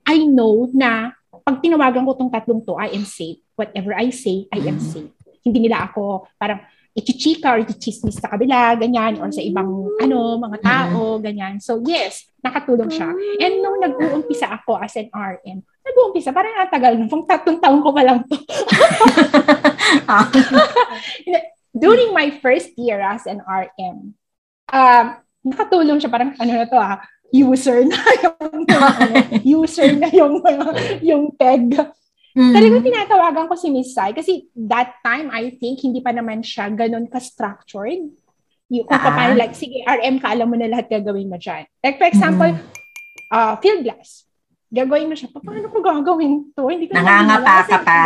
I know na pag tinawagan ko tong tatlong to, I am safe. Whatever I say, I am mm-hmm. safe. Hindi nila ako parang ichichika or ichismis sa kabila, ganyan, or sa ibang ano, mga tao, ganyan. So yes, nakatulong siya. And nung nag-uumpisa ako as an RM, nag-uumpisa, parang natagal na, pang tatlong taon ko pa lang to. [laughs] [laughs] During my first year as an RM, um, nakatulong siya, parang ano na to ah, user na [laughs] yung, ano, user na yung, yung peg Mm-hmm. Talagang tinatawagan ko si Miss Sai kasi that time, I think, hindi pa naman siya ganun ka-structured. Yung, kung ah. paano, like, sige, RM ka, alam mo na lahat gagawin mo dyan. Like, for example, mm-hmm. uh, field glass. Gagawin mo siya, paano ko gagawin to? Hindi ko Nangangapa ka pa.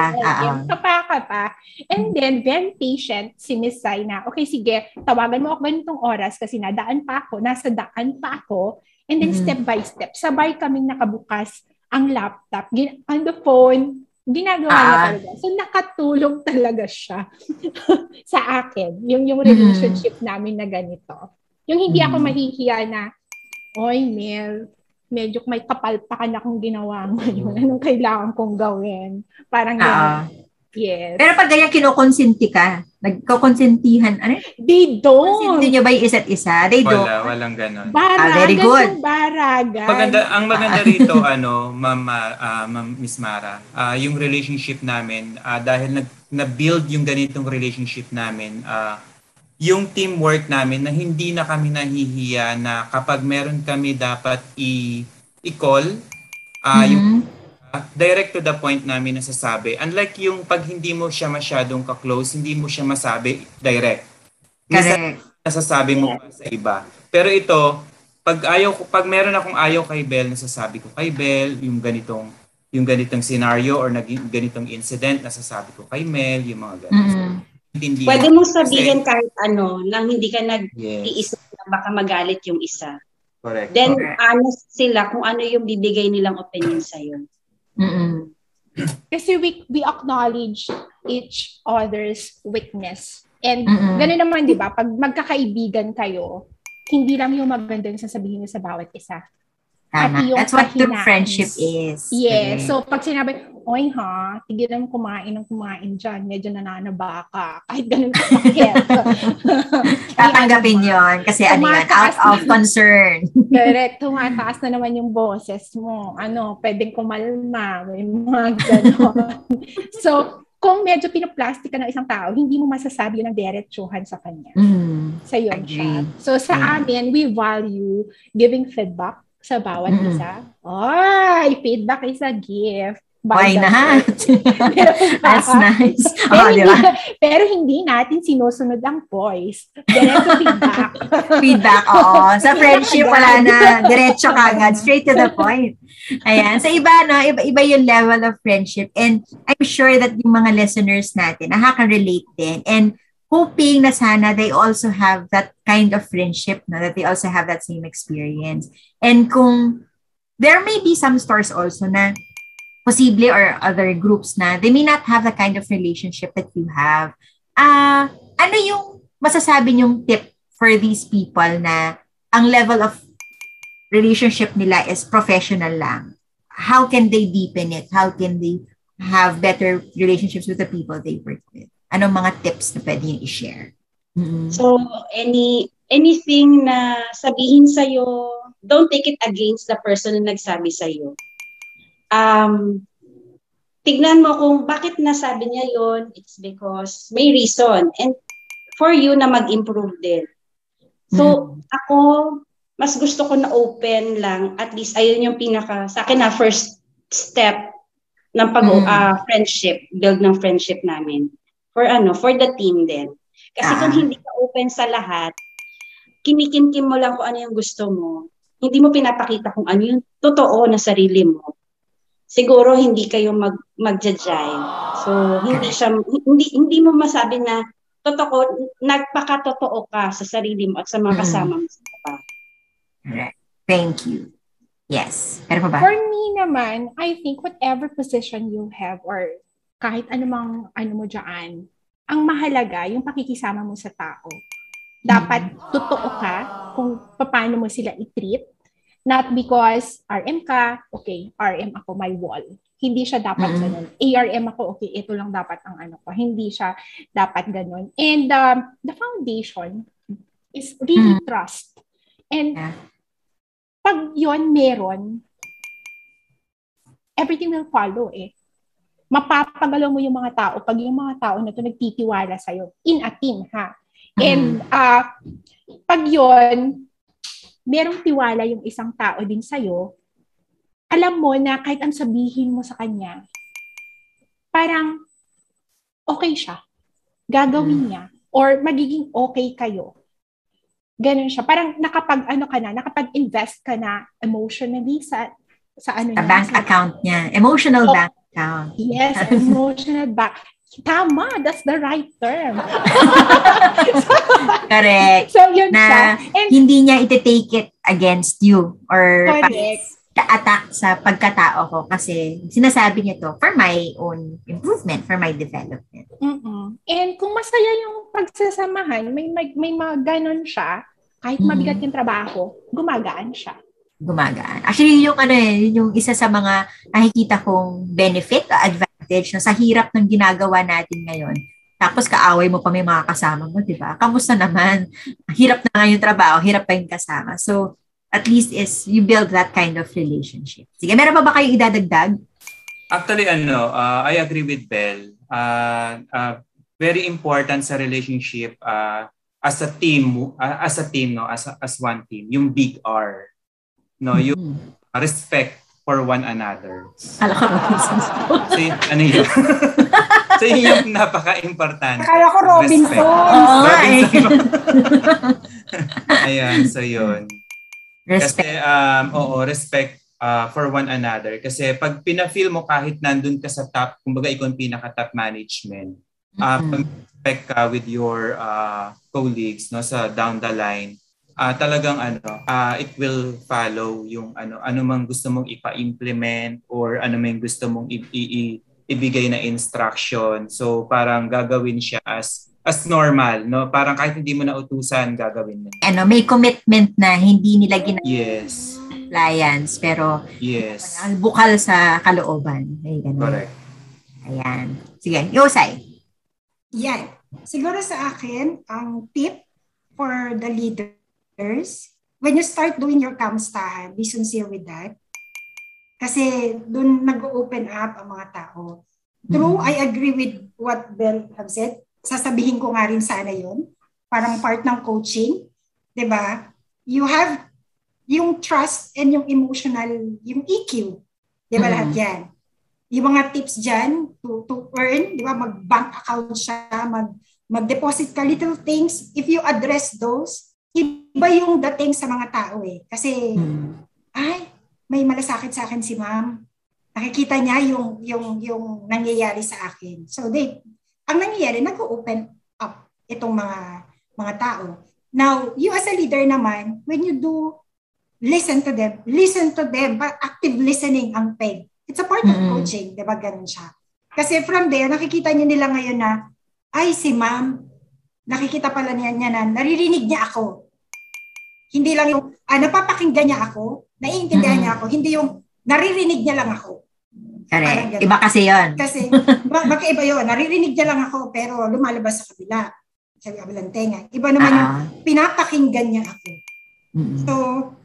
Kapa ka pa. And then, very patient si Miss Sai na, okay, sige, tawagan mo ako ganitong oras kasi nadaan pa ako, nasa daan pa ako. And then, mm-hmm. step by step, sabay kaming nakabukas ang laptop, on the phone, Ginagawa ah. niya talaga. So, nakatulong talaga siya [laughs] sa akin. Yung, yung relationship mm. namin na ganito. Yung hindi mm. ako mahihiya na Oy, Mel, medyo may kapalpakan akong ginawa [laughs] ngayon. Anong kailangan kong gawin? Parang Oo. Ganun. Yes. Pero pag ganyan kinukonsenti ka, nagkukonsentihan, ano? They don't. Konsenti nyo ba yung isa't isa? They don't. Wala, walang ganon. Baragan Ah, very good. yung baragan. Maganda, ang maganda rito, [laughs] ano, Ma'am, ah, Ma'am Miss Mara, ah, yung relationship namin, ah, dahil nag, na-build yung ganitong relationship namin, ah, yung teamwork namin na hindi na kami nahihiya na kapag meron kami dapat i- i-call, ah, yung Mhm. ah, direct to the point namin nasasabi. Unlike yung pag hindi mo siya masyadong ka-close, hindi mo siya masabi direct. Minsan, nasasabi mo pa sa iba. Pero ito, pag ayaw ko, pag meron akong ayaw kay Bel, nasasabi ko kay Bel, yung ganitong yung ganitong scenario or naging ganitong incident, nasasabi ko kay Mel, yung mga ganito. Mhm. Hindi. Pwede mong sabihin kahit ano, nang hindi ka Yes. nag-iisip na baka magalit yung isa. Correct. Then, Correct. honest sila kung ano yung bibigay nilang opinion sa'yo. Mhm. Kasi we, we acknowledge each other's weakness. And Mm-mm. gano'n naman, di ba? Pag magkakaibigan kayo, hindi lang yung maganda yung sasabihin niyo sa bawat isa. Tama. Pati yung That's what true friendship is. Yes. Correct. So, pag sinabi, oy ha, tigilan mo kumain ng kumain dyan. Medyo nananaba ka. [laughs] Kahit ganun ka. [laughs] Tatanggapin yon kasi ano yun, out of concern. [laughs] Correct. Tumataas na naman yung boses mo. Ano, pwedeng kumalma. May mga gano'n. so, kung medyo pinaplastic ka ng isang tao, hindi mo masasabi yun ng diretsuhan sa kanya. Mm. Sa yun siya. So, sa Mm. amin, we value giving feedback sa bawat Mm. isa. Ay, feedback is a gift. By Why not? way. [laughs] That's [laughs] nice. pero, Oh, di hindi, pero hindi natin sinusunod ang voice. Diretso feedback. [laughs] Feedback, oo. Sa friendship, wala na. Diretso ka agad. Straight to the point. Ayan. Sa iba, no, iba, iba yung level of friendship. And I'm sure that yung mga listeners natin, nakaka-relate din. And hoping na sana they also have that kind of friendship, no, that they also have that same experience. And kung there may be some stores also na posible or other groups na they may not have the kind of relationship that you have. Ah, ano yung masasabi yung tip for these people na ang level of relationship nila is professional lang? How can they deepen it? How can they have better relationships with the people they work with? Anong mga tips na pwede yung i-share? Mm-mm. So, any anything na sabihin sa'yo, don't take it against the person na nagsabi sa'yo. Um, tignan mo kung bakit nasabi niya yon it's because may reason. And for you na mag-improve din. So, ako, mas gusto ko na open lang. At least, ayun yung pinaka, sa akin na first step ng pag Mm. ah, friendship, build ng friendship namin. For ano, for the team din. Kasi kung Ah. hindi ka open sa lahat, kinikinkim mo lang kung ano yung gusto mo. Hindi mo pinapakita kung ano yung totoo na sarili mo. Siguro hindi kayo mag magja-jive. So hindi siya hindi hindi mo masabi na totoo nagpakatotoo ka sa sarili mo at sa mga Mm. kasama mo sa trabaho. Correct. Thank you. Yes. Pero pa ba? For me naman, I think whatever position you have or kahit anumang ano mo dyan, ang mahalaga yung pakikisama mo sa tao. Dapat totoo ka kung paano mo sila i-treat. Not because RM ka, okay, RM ako, my wall. Hindi siya dapat Mm. ganun. ARM ako, okay, ito lang dapat ang ano ko. Hindi siya dapat ganun. And um, the foundation is really trust. And Yeah. pag yon meron, everything will follow eh. Mapapagalaw mo yung mga tao pag yung mga tao na to nagtitiwala sa'yo in a team ha. And ah pag yon merong tiwala yung isang tao din sa'yo, alam mo na kahit ang sabihin mo sa kanya, parang okay siya. Gagawin niya. Or magiging okay kayo. Ganun siya. Parang nakapag, ano ka na, nakapag-invest ka na emotionally sa sa ano Sa niya, bank sa- account niya. Emotional Oh. bank account. Yes, [laughs] emotional back. Tama, that's the right term. [laughs] Correct. so, yun Na siya. And hindi niya iti-take it against you or Correct. attack sa pagkatao ko kasi sinasabi niya to for my own improvement, for my development. Mm-mm. And kung masaya yung pagsasamahan, may may, may mga ganon siya, Kahit mabigat yung trabaho, gumagaan siya. Gumagaan. Actually, yun yung ano eh, yun yung isa sa mga nakikita kong benefit advantage no, sa hirap ng ginagawa natin ngayon. Tapos kaaway mo pa may mga kasama mo, di ba? Kamusta naman? Hirap na nga yung trabaho, hirap pa yung kasama. So, at least is you build that kind of relationship. Sige, meron pa ba kayong idadagdag? Actually, ano, uh, I agree with Belle. Uh, uh, very important sa relationship uh, as a team, uh, as a team, no, as a, as one team, yung big R. No, yung respect for one another. Alam ko So, yun- ano yun? [laughs] so, yun yung napaka-importante. Akala ko Robinson. Oo nga eh. Robinson. [laughs] Ayan, so yun. Respect. Kasi, um, oo, respect uh, for one another. Kasi pag pina-feel mo kahit nandun ka sa top, kumbaga ikaw yung pinaka-top management, uh, Mhm. pag respect ka with your uh, colleagues no sa down the line, ah talagang ano, ah it will follow yung ano ano mang gusto mong ipa-implement or ano mang gusto mong i- i- i- ibigay na instruction. So parang gagawin siya as as normal, no? Parang kahit hindi mo na utusan, gagawin mo. Ano, may commitment na hindi nila Yes. ginag-compliance, pero Yes. ang bukal sa kalooban. Ay, ganun. Correct. Ayan. Sige, Yosay. Yan. Siguro sa akin, ang tip for the leaders, when you start doing your kamustahan, be sincere with that. Kasi doon nag-open up ang mga tao. True, I agree with what Bel have said. Sasabihin ko nga rin sana yon Parang part ng coaching. ba? You have yung trust and yung emotional, yung EQ. 'Di ba Mhm. lahat yan? Yung mga tips dyan to, to earn, di ba? Mag-bank account siya, mag, mag-deposit ka little things. If you address those, iba yung dating sa mga tao eh. Kasi, Hmm. ay, may malasakit sa akin si ma'am. Nakikita niya yung, yung, yung nangyayari sa akin. So, they, ang nangyayari, nag-open up itong mga, mga tao. Now, you as a leader naman, when you do listen to them, listen to them, but active listening ang PEG. It's a part of Mm. coaching, di ba? Ganun siya. Kasi from there, nakikita niyo nila ngayon na, ay, si ma'am, nakikita pala niya, niya na, naririnig niya ako. Hindi lang yung, ah, napapakinggan niya ako, naiintindihan Mm. niya ako, hindi yung naririnig niya lang ako. Ganun. Iba kasi yon. Kasi, [laughs] ma- magkaiba yun. Naririnig niya lang ako, pero lumalabas sa kabila. Sa kabilang tenga. Iba naman yung Ah. pinapakinggan niya ako. Mm. So,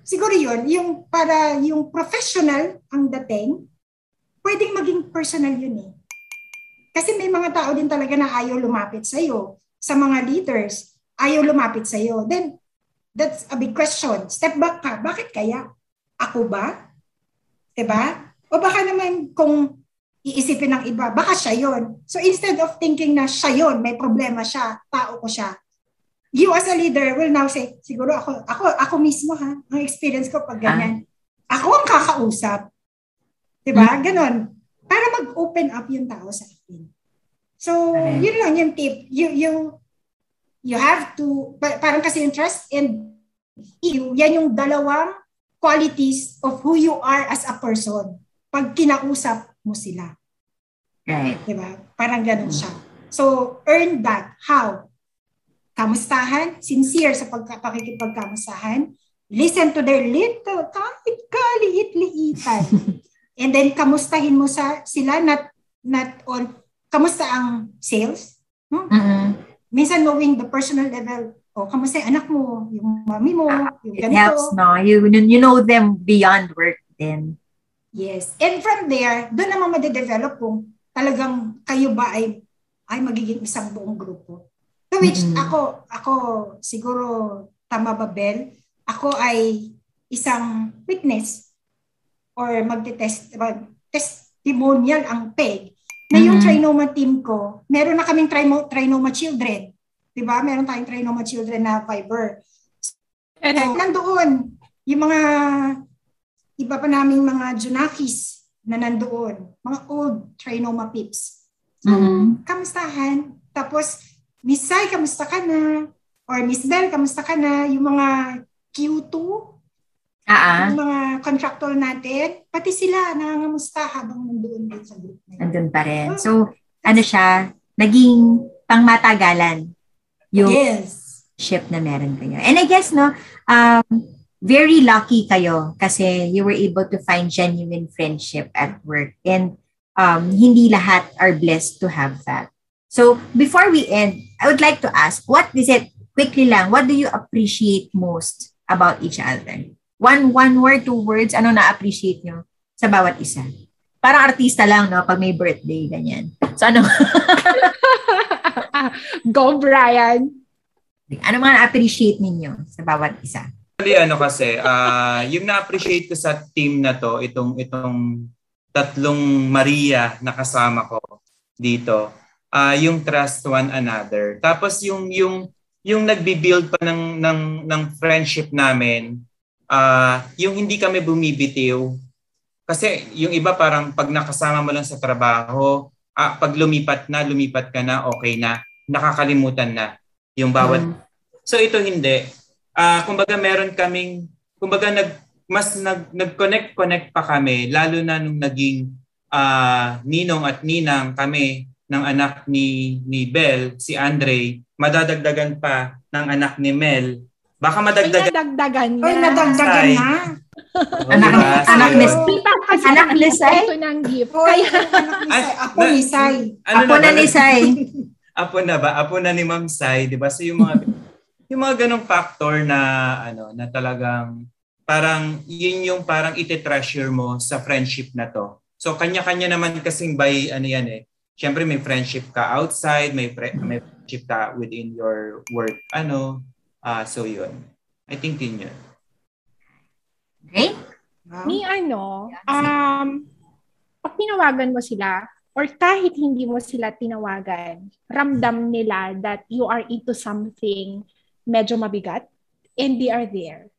siguro yun, yung para yung professional ang dating, pwedeng maging personal yun eh. Kasi may mga tao din talaga na ayaw lumapit sa'yo. Sa mga leaders, ayaw lumapit sa'yo. Then, that's a big question. Step back ka. Bakit kaya? Ako ba? 'Di ba? O baka naman kung iisipin ng iba, baka siya yon. So instead of thinking na siya yon, may problema siya, tao ko siya, you as a leader will now say, siguro ako, ako, ako mismo ha, ang experience ko pag ganyan. Ako ang kakausap. 'Di ba? Ganon. Para mag-open up yung tao sa akin. So, Correct. yun lang yung tip. You, you, you have to, pa- parang kasi yung trust and you, yan yung dalawang qualities of who you are as a person pag kinausap mo sila. Right. Di ba? Parang ganun siya. So, earn that. How? Kamustahan, sincere sa pagka- pakikipagkamustahan, listen to their little, kahit kaliit-liitan. [laughs] And then, kamustahin mo sa sila, not, not on, kamusta ang sales? Hmm? Mm-mm. Minsan knowing the personal level, o kamusta yung anak mo, yung mami mo, yung It ganito. helps, no? You, you know them beyond work din. Yes. And from there, doon naman madedevelop kung talagang kayo ba ay ay magiging isang buong grupo. To which Mm-mm. ako, ako siguro tama ba Bel? Ako ay isang witness or magte-test mag testimonial ang PEG na yung Mhm. trinoma team ko, meron na kaming trimo, trinoma children. 'Di ba? Meron tayong trinoma children na fiber. And So, nandoon, yung mga iba pa naming mga Junakis na nandoon, mga old trinoma pips. So, Mhm. kamustahan? Tapos, Miss Sai, kamusta ka na? Or Miss Bell, kamusta ka na? Yung mga Q2, Ah, ah. yung mga contractor natin, pati sila nangangamusta habang nandoon din sa group na yun. Nandun pa rin. So, ano siya, naging pangmatagalan. Yung Yes. friendship na meron kayo. And I guess, no, um, very lucky kayo kasi you were able to find genuine friendship at work. And um, hindi lahat are blessed to have that. So before we end, I would like to ask, what is it, quickly lang, what do you appreciate most about each other? One, one word, two words, ano na-appreciate nyo sa bawat isa? Parang artista lang, no? Pag may birthday, ganyan. So ano? [laughs] Go, Brian! ano mga na-appreciate ninyo sa bawat isa? Actually, ano kasi, uh, yung na-appreciate ko sa team na to, itong, itong tatlong Maria na kasama ko dito, uh, yung trust one another. Tapos yung yung yung nagbi-build pa ng ng ng friendship namin, uh, yung hindi kami bumibitiw. Kasi yung iba parang pag nakasama mo lang sa trabaho, uh, pag lumipat na, lumipat ka na, okay na, nakakalimutan na yung bawat. Mm. So ito hindi. Uh, kumbaga meron kaming kumbaga nag mas nag nag-connect connect pa kami lalo na nung naging uh, ninong at ninang kami ng anak ni ni Bel, si Andre, madadagdagan pa ng anak ni Mel. Baka madagdagan. Ay, nadagdagan na. Ay, nadagdagan na. Oh, anak, diba? anak ni Kasi anak ni Sai. Ito ng gift. Oy, anak ni Sai. Apo ni Sai. Ano Apo na ni Sai. [laughs] Apo na ba? Apo na ni Ma'am Sai, 'di ba? So yung mga yung mga ganong factor na ano, na talagang parang yun yung parang ite-treasure mo sa friendship na to. So kanya-kanya naman kasing by ano yan eh syempre may friendship ka outside, may pre- may friendship ka within your work ano. Uh, so yun. I think din yun. Okay? Ni ano, um, pag tinawagan mo sila, or kahit hindi mo sila tinawagan, ramdam nila that you are into something medyo mabigat and they are there.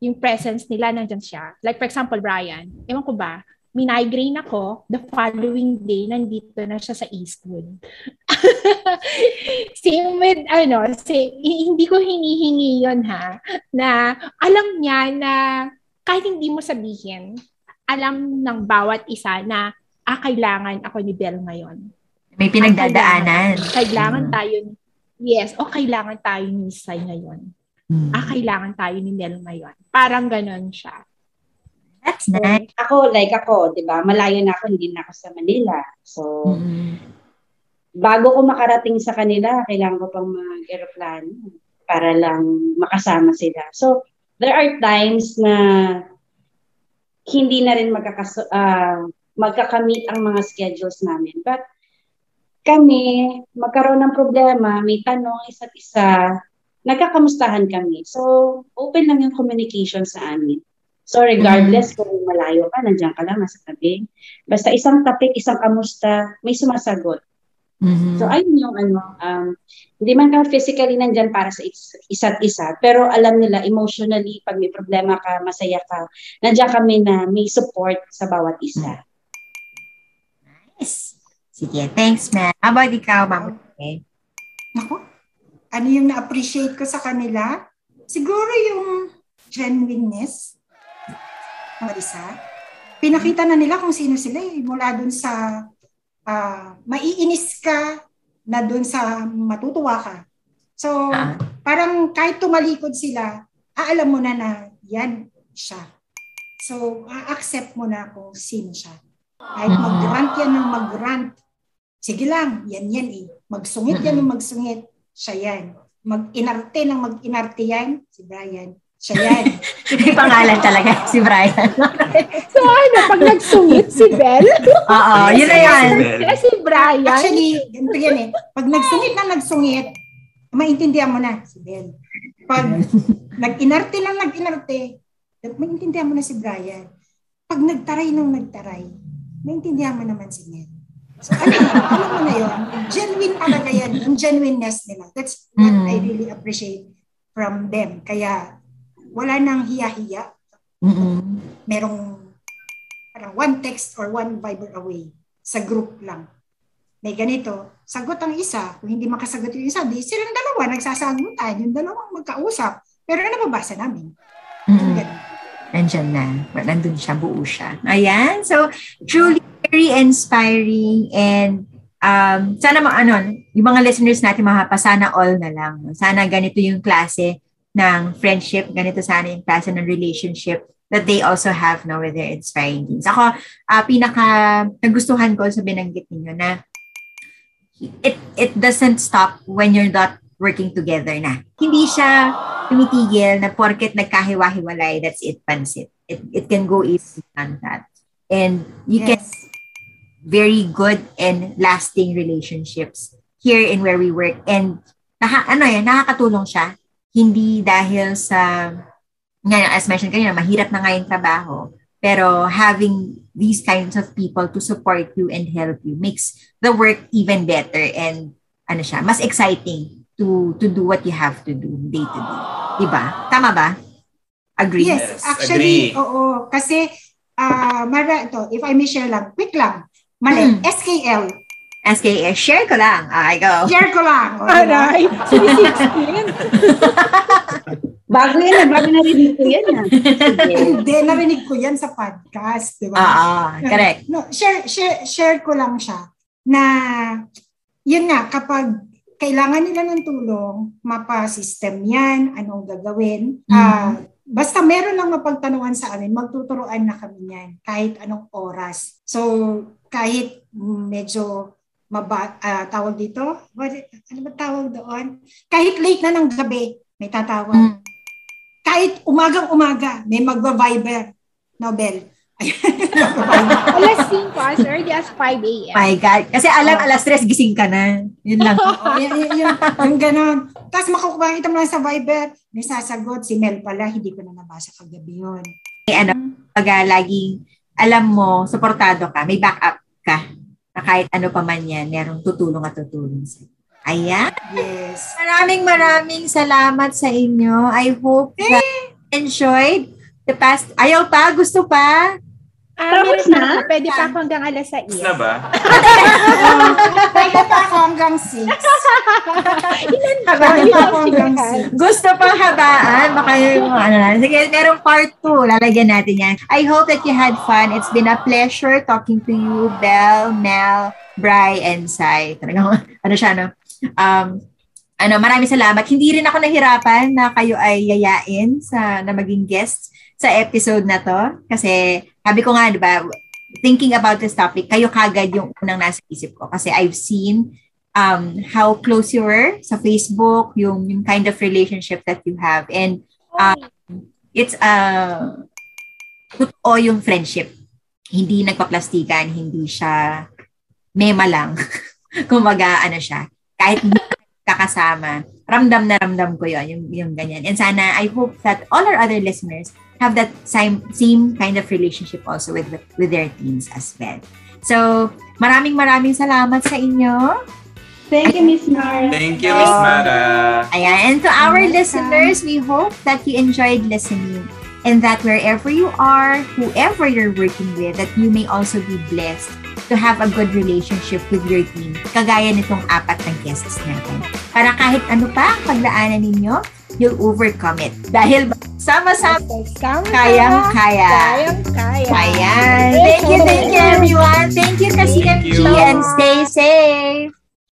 Yung presence nila, nandyan siya. Like for example, Brian, ewan ko ba, migraine ako, the following day, nandito na siya sa Eastwood. [laughs] Same with, ano, say, hindi ko hinihingi yon ha, na alam niya na kahit hindi mo sabihin, alam ng bawat isa na, ah, kailangan ako ni Bell ngayon. May pinagdadaanan. Kailangan, kailangan mm. tayo, yes, o kailangan tayo ni Sai ngayon. Mm. Ah, kailangan tayo ni Bell ngayon. Parang ganon siya. That's nice. Ako, like ako, di ba, malayo na ako, hindi na ako sa Manila. So, mm-hmm. bago ko makarating sa kanila, kailangan ko pang mag-aeroplano para lang makasama sila. So, there are times na hindi na rin magkakas uh, magkakamit ang mga schedules namin. But kami, magkaroon ng problema, may tanong isa't isa, nagkakamustahan kami. So, open lang yung communication sa amin. So regardless mm-hmm. kung malayo ka, nandiyan ka lang, nasa tabi. Basta isang topic, isang kamusta, may sumasagot. Mm-hmm. So ayun yung ano, um, hindi man ka physically nandyan para sa is- isa't isa, pero alam nila emotionally, pag may problema ka, masaya ka, nandiyan kami na may support sa bawat isa. Nice. Sige, thanks, man. How about ikaw, Ma'am? Okay. Ako, ano yung na-appreciate ko sa kanila? Siguro yung genuineness Marisa, pinakita na nila kung sino sila eh, mula dun sa uh, maiinis ka na dun sa matutuwa ka. So, ah. parang kahit tumalikod sila, aalam mo na na yan siya. So, a-accept mo na kung sino siya. Kahit ah. mag-grant yan ng mag-grant, sige lang, yan yan eh. Magsungit yan ng magsungit, siya yan. Mag-inarte ng mag-inarte yan, si Brian. Siya yan. [laughs] May pangalan talaga si Brian. [laughs] so ano, pag nagsungit si Bell? [laughs] Oo, yun na yan. Kaya si Brian. Actually, ganito yan eh. Pag nagsungit na nagsungit, maintindihan mo na si Bell. Pag nag-inarte lang nag-inarte, maintindihan mo na si Brian. Pag nagtaray nang nagtaray, maintindihan mo naman si Ned. So, ano, alam mo na yun. Genuine talaga yan. Yung genuineness nila. That's what mm. I really appreciate from them. Kaya wala nang hiya-hiya. Mm-hmm. Merong parang one text or one Viber away sa group lang. May ganito, sagot ang isa. Kung hindi makasagot yung isa, di silang dalawa nagsasagutan. Yung dalawang magkausap. Pero nababasa namin. Mm-hmm. Ganun. Nandyan na. Nandun siya, buo siya. Ayan. So, truly very inspiring and um, sana mga ano, yung mga listeners natin sana all na lang. Sana ganito yung klase ng friendship, ganito sana yung klase ng relationship that they also have now with their inspiring teens. Ako, uh, pinaka nagustuhan ko sa binanggit ninyo na it it doesn't stop when you're not working together na. Hindi siya tumitigil na porket nagkahiwa-hiwalay, that's it, pansit. It, it can go easy on that. And you yes. can very good and lasting relationships here in where we work. And naka, ano yan, nakakatulong siya. Hindi dahil sa, nga, as mentioned kanina, mahirap na nga yung trabaho. Pero having these kinds of people to support you and help you makes the work even better and ano siya, mas exciting to to do what you have to do day to day. Diba? Tama ba? Agree? Yes, actually, agree. oo. Kasi, uh, Mara, ito, if I may share lang, quick lang. Mali, mm. SKL. SKL. Share ko lang. I go. Share ko lang. [laughs] Aray. [laughs] Bago yan, ah. bago narinig ko yan. Ah. Hindi, narinig ko yan sa podcast. Di ba? Ah, ah, correct. No, share, share, share ko lang siya na yun nga, kapag kailangan nila ng tulong, mapa-system yan, anong gagawin. Mm-hmm. Uh, basta meron lang mapagtanungan sa amin, magtuturoan na kami yan kahit anong oras. So, kahit medyo maba, uh, tawag dito, what, ano ba tawag doon? Kahit late na ng gabi, may tatawag. Mm kahit umagang-umaga, may magba-Viber. Nobel. [laughs] alas 5, as early as 5 a.m. My God. Kasi alam, oh. alas 3 gising ka na. Yun lang. oh, yun, yun, yun, yung ganon. Tapos makakita mo lang sa Viber, may sasagot, si Mel pala, hindi ko na nabasa kagabi yun. Eh, ano, pag uh, laging, alam mo, suportado ka, may backup kahit ano pa man yan, merong tutulong at tutulong sa'yo. Ayan. Yes. Maraming maraming salamat sa inyo. I hope that enjoyed the past. Ayaw pa? Gusto pa? Ah, Tapos na? Pwede pa ako hanggang alas 6. Tapos na ba? [laughs] pwede pa ako hanggang 6. Ilan pa ba? hanggang 6. Gusto pa habaan? Baka yung ano na. Sige, merong part 2. Lalagyan natin yan. I hope that you had fun. It's been a pleasure talking to you, Belle, Mel, Bry, and Sai. Talagang, [laughs] ano siya, no? Um, ano, maraming salamat. Hindi rin ako nahirapan na kayo ay yayain sa na maging guest sa episode na to. Kasi, sabi ko nga, di ba, thinking about this topic, kayo kagad yung unang nasa isip ko. Kasi I've seen um, how close you were sa Facebook, yung, yung kind of relationship that you have. And um, it's uh, totoo yung friendship. Hindi nagpaplastikan, hindi siya mema lang. [laughs] Kumaga, ano siya kahit kakasama, ramdam na ramdam ko yon yung, yung ganyan. And sana, I hope that all our other listeners have that same, same kind of relationship also with, with their teams as well. So, maraming maraming salamat sa inyo. Thank you, Miss Mara. Thank you, Miss Mara. Ayan. And to our listeners, we hope that you enjoyed listening and that wherever you are, whoever you're working with, that you may also be blessed to have a good relationship with your team, kagaya nitong apat na guests natin. Para kahit ano pa ang paglaanan ninyo, you'll overcome it. Dahil sama-sama, kayang-kaya. Kayang-kaya. Ayan. Thank you, thank you everyone. Thank you, Kasi and stay safe.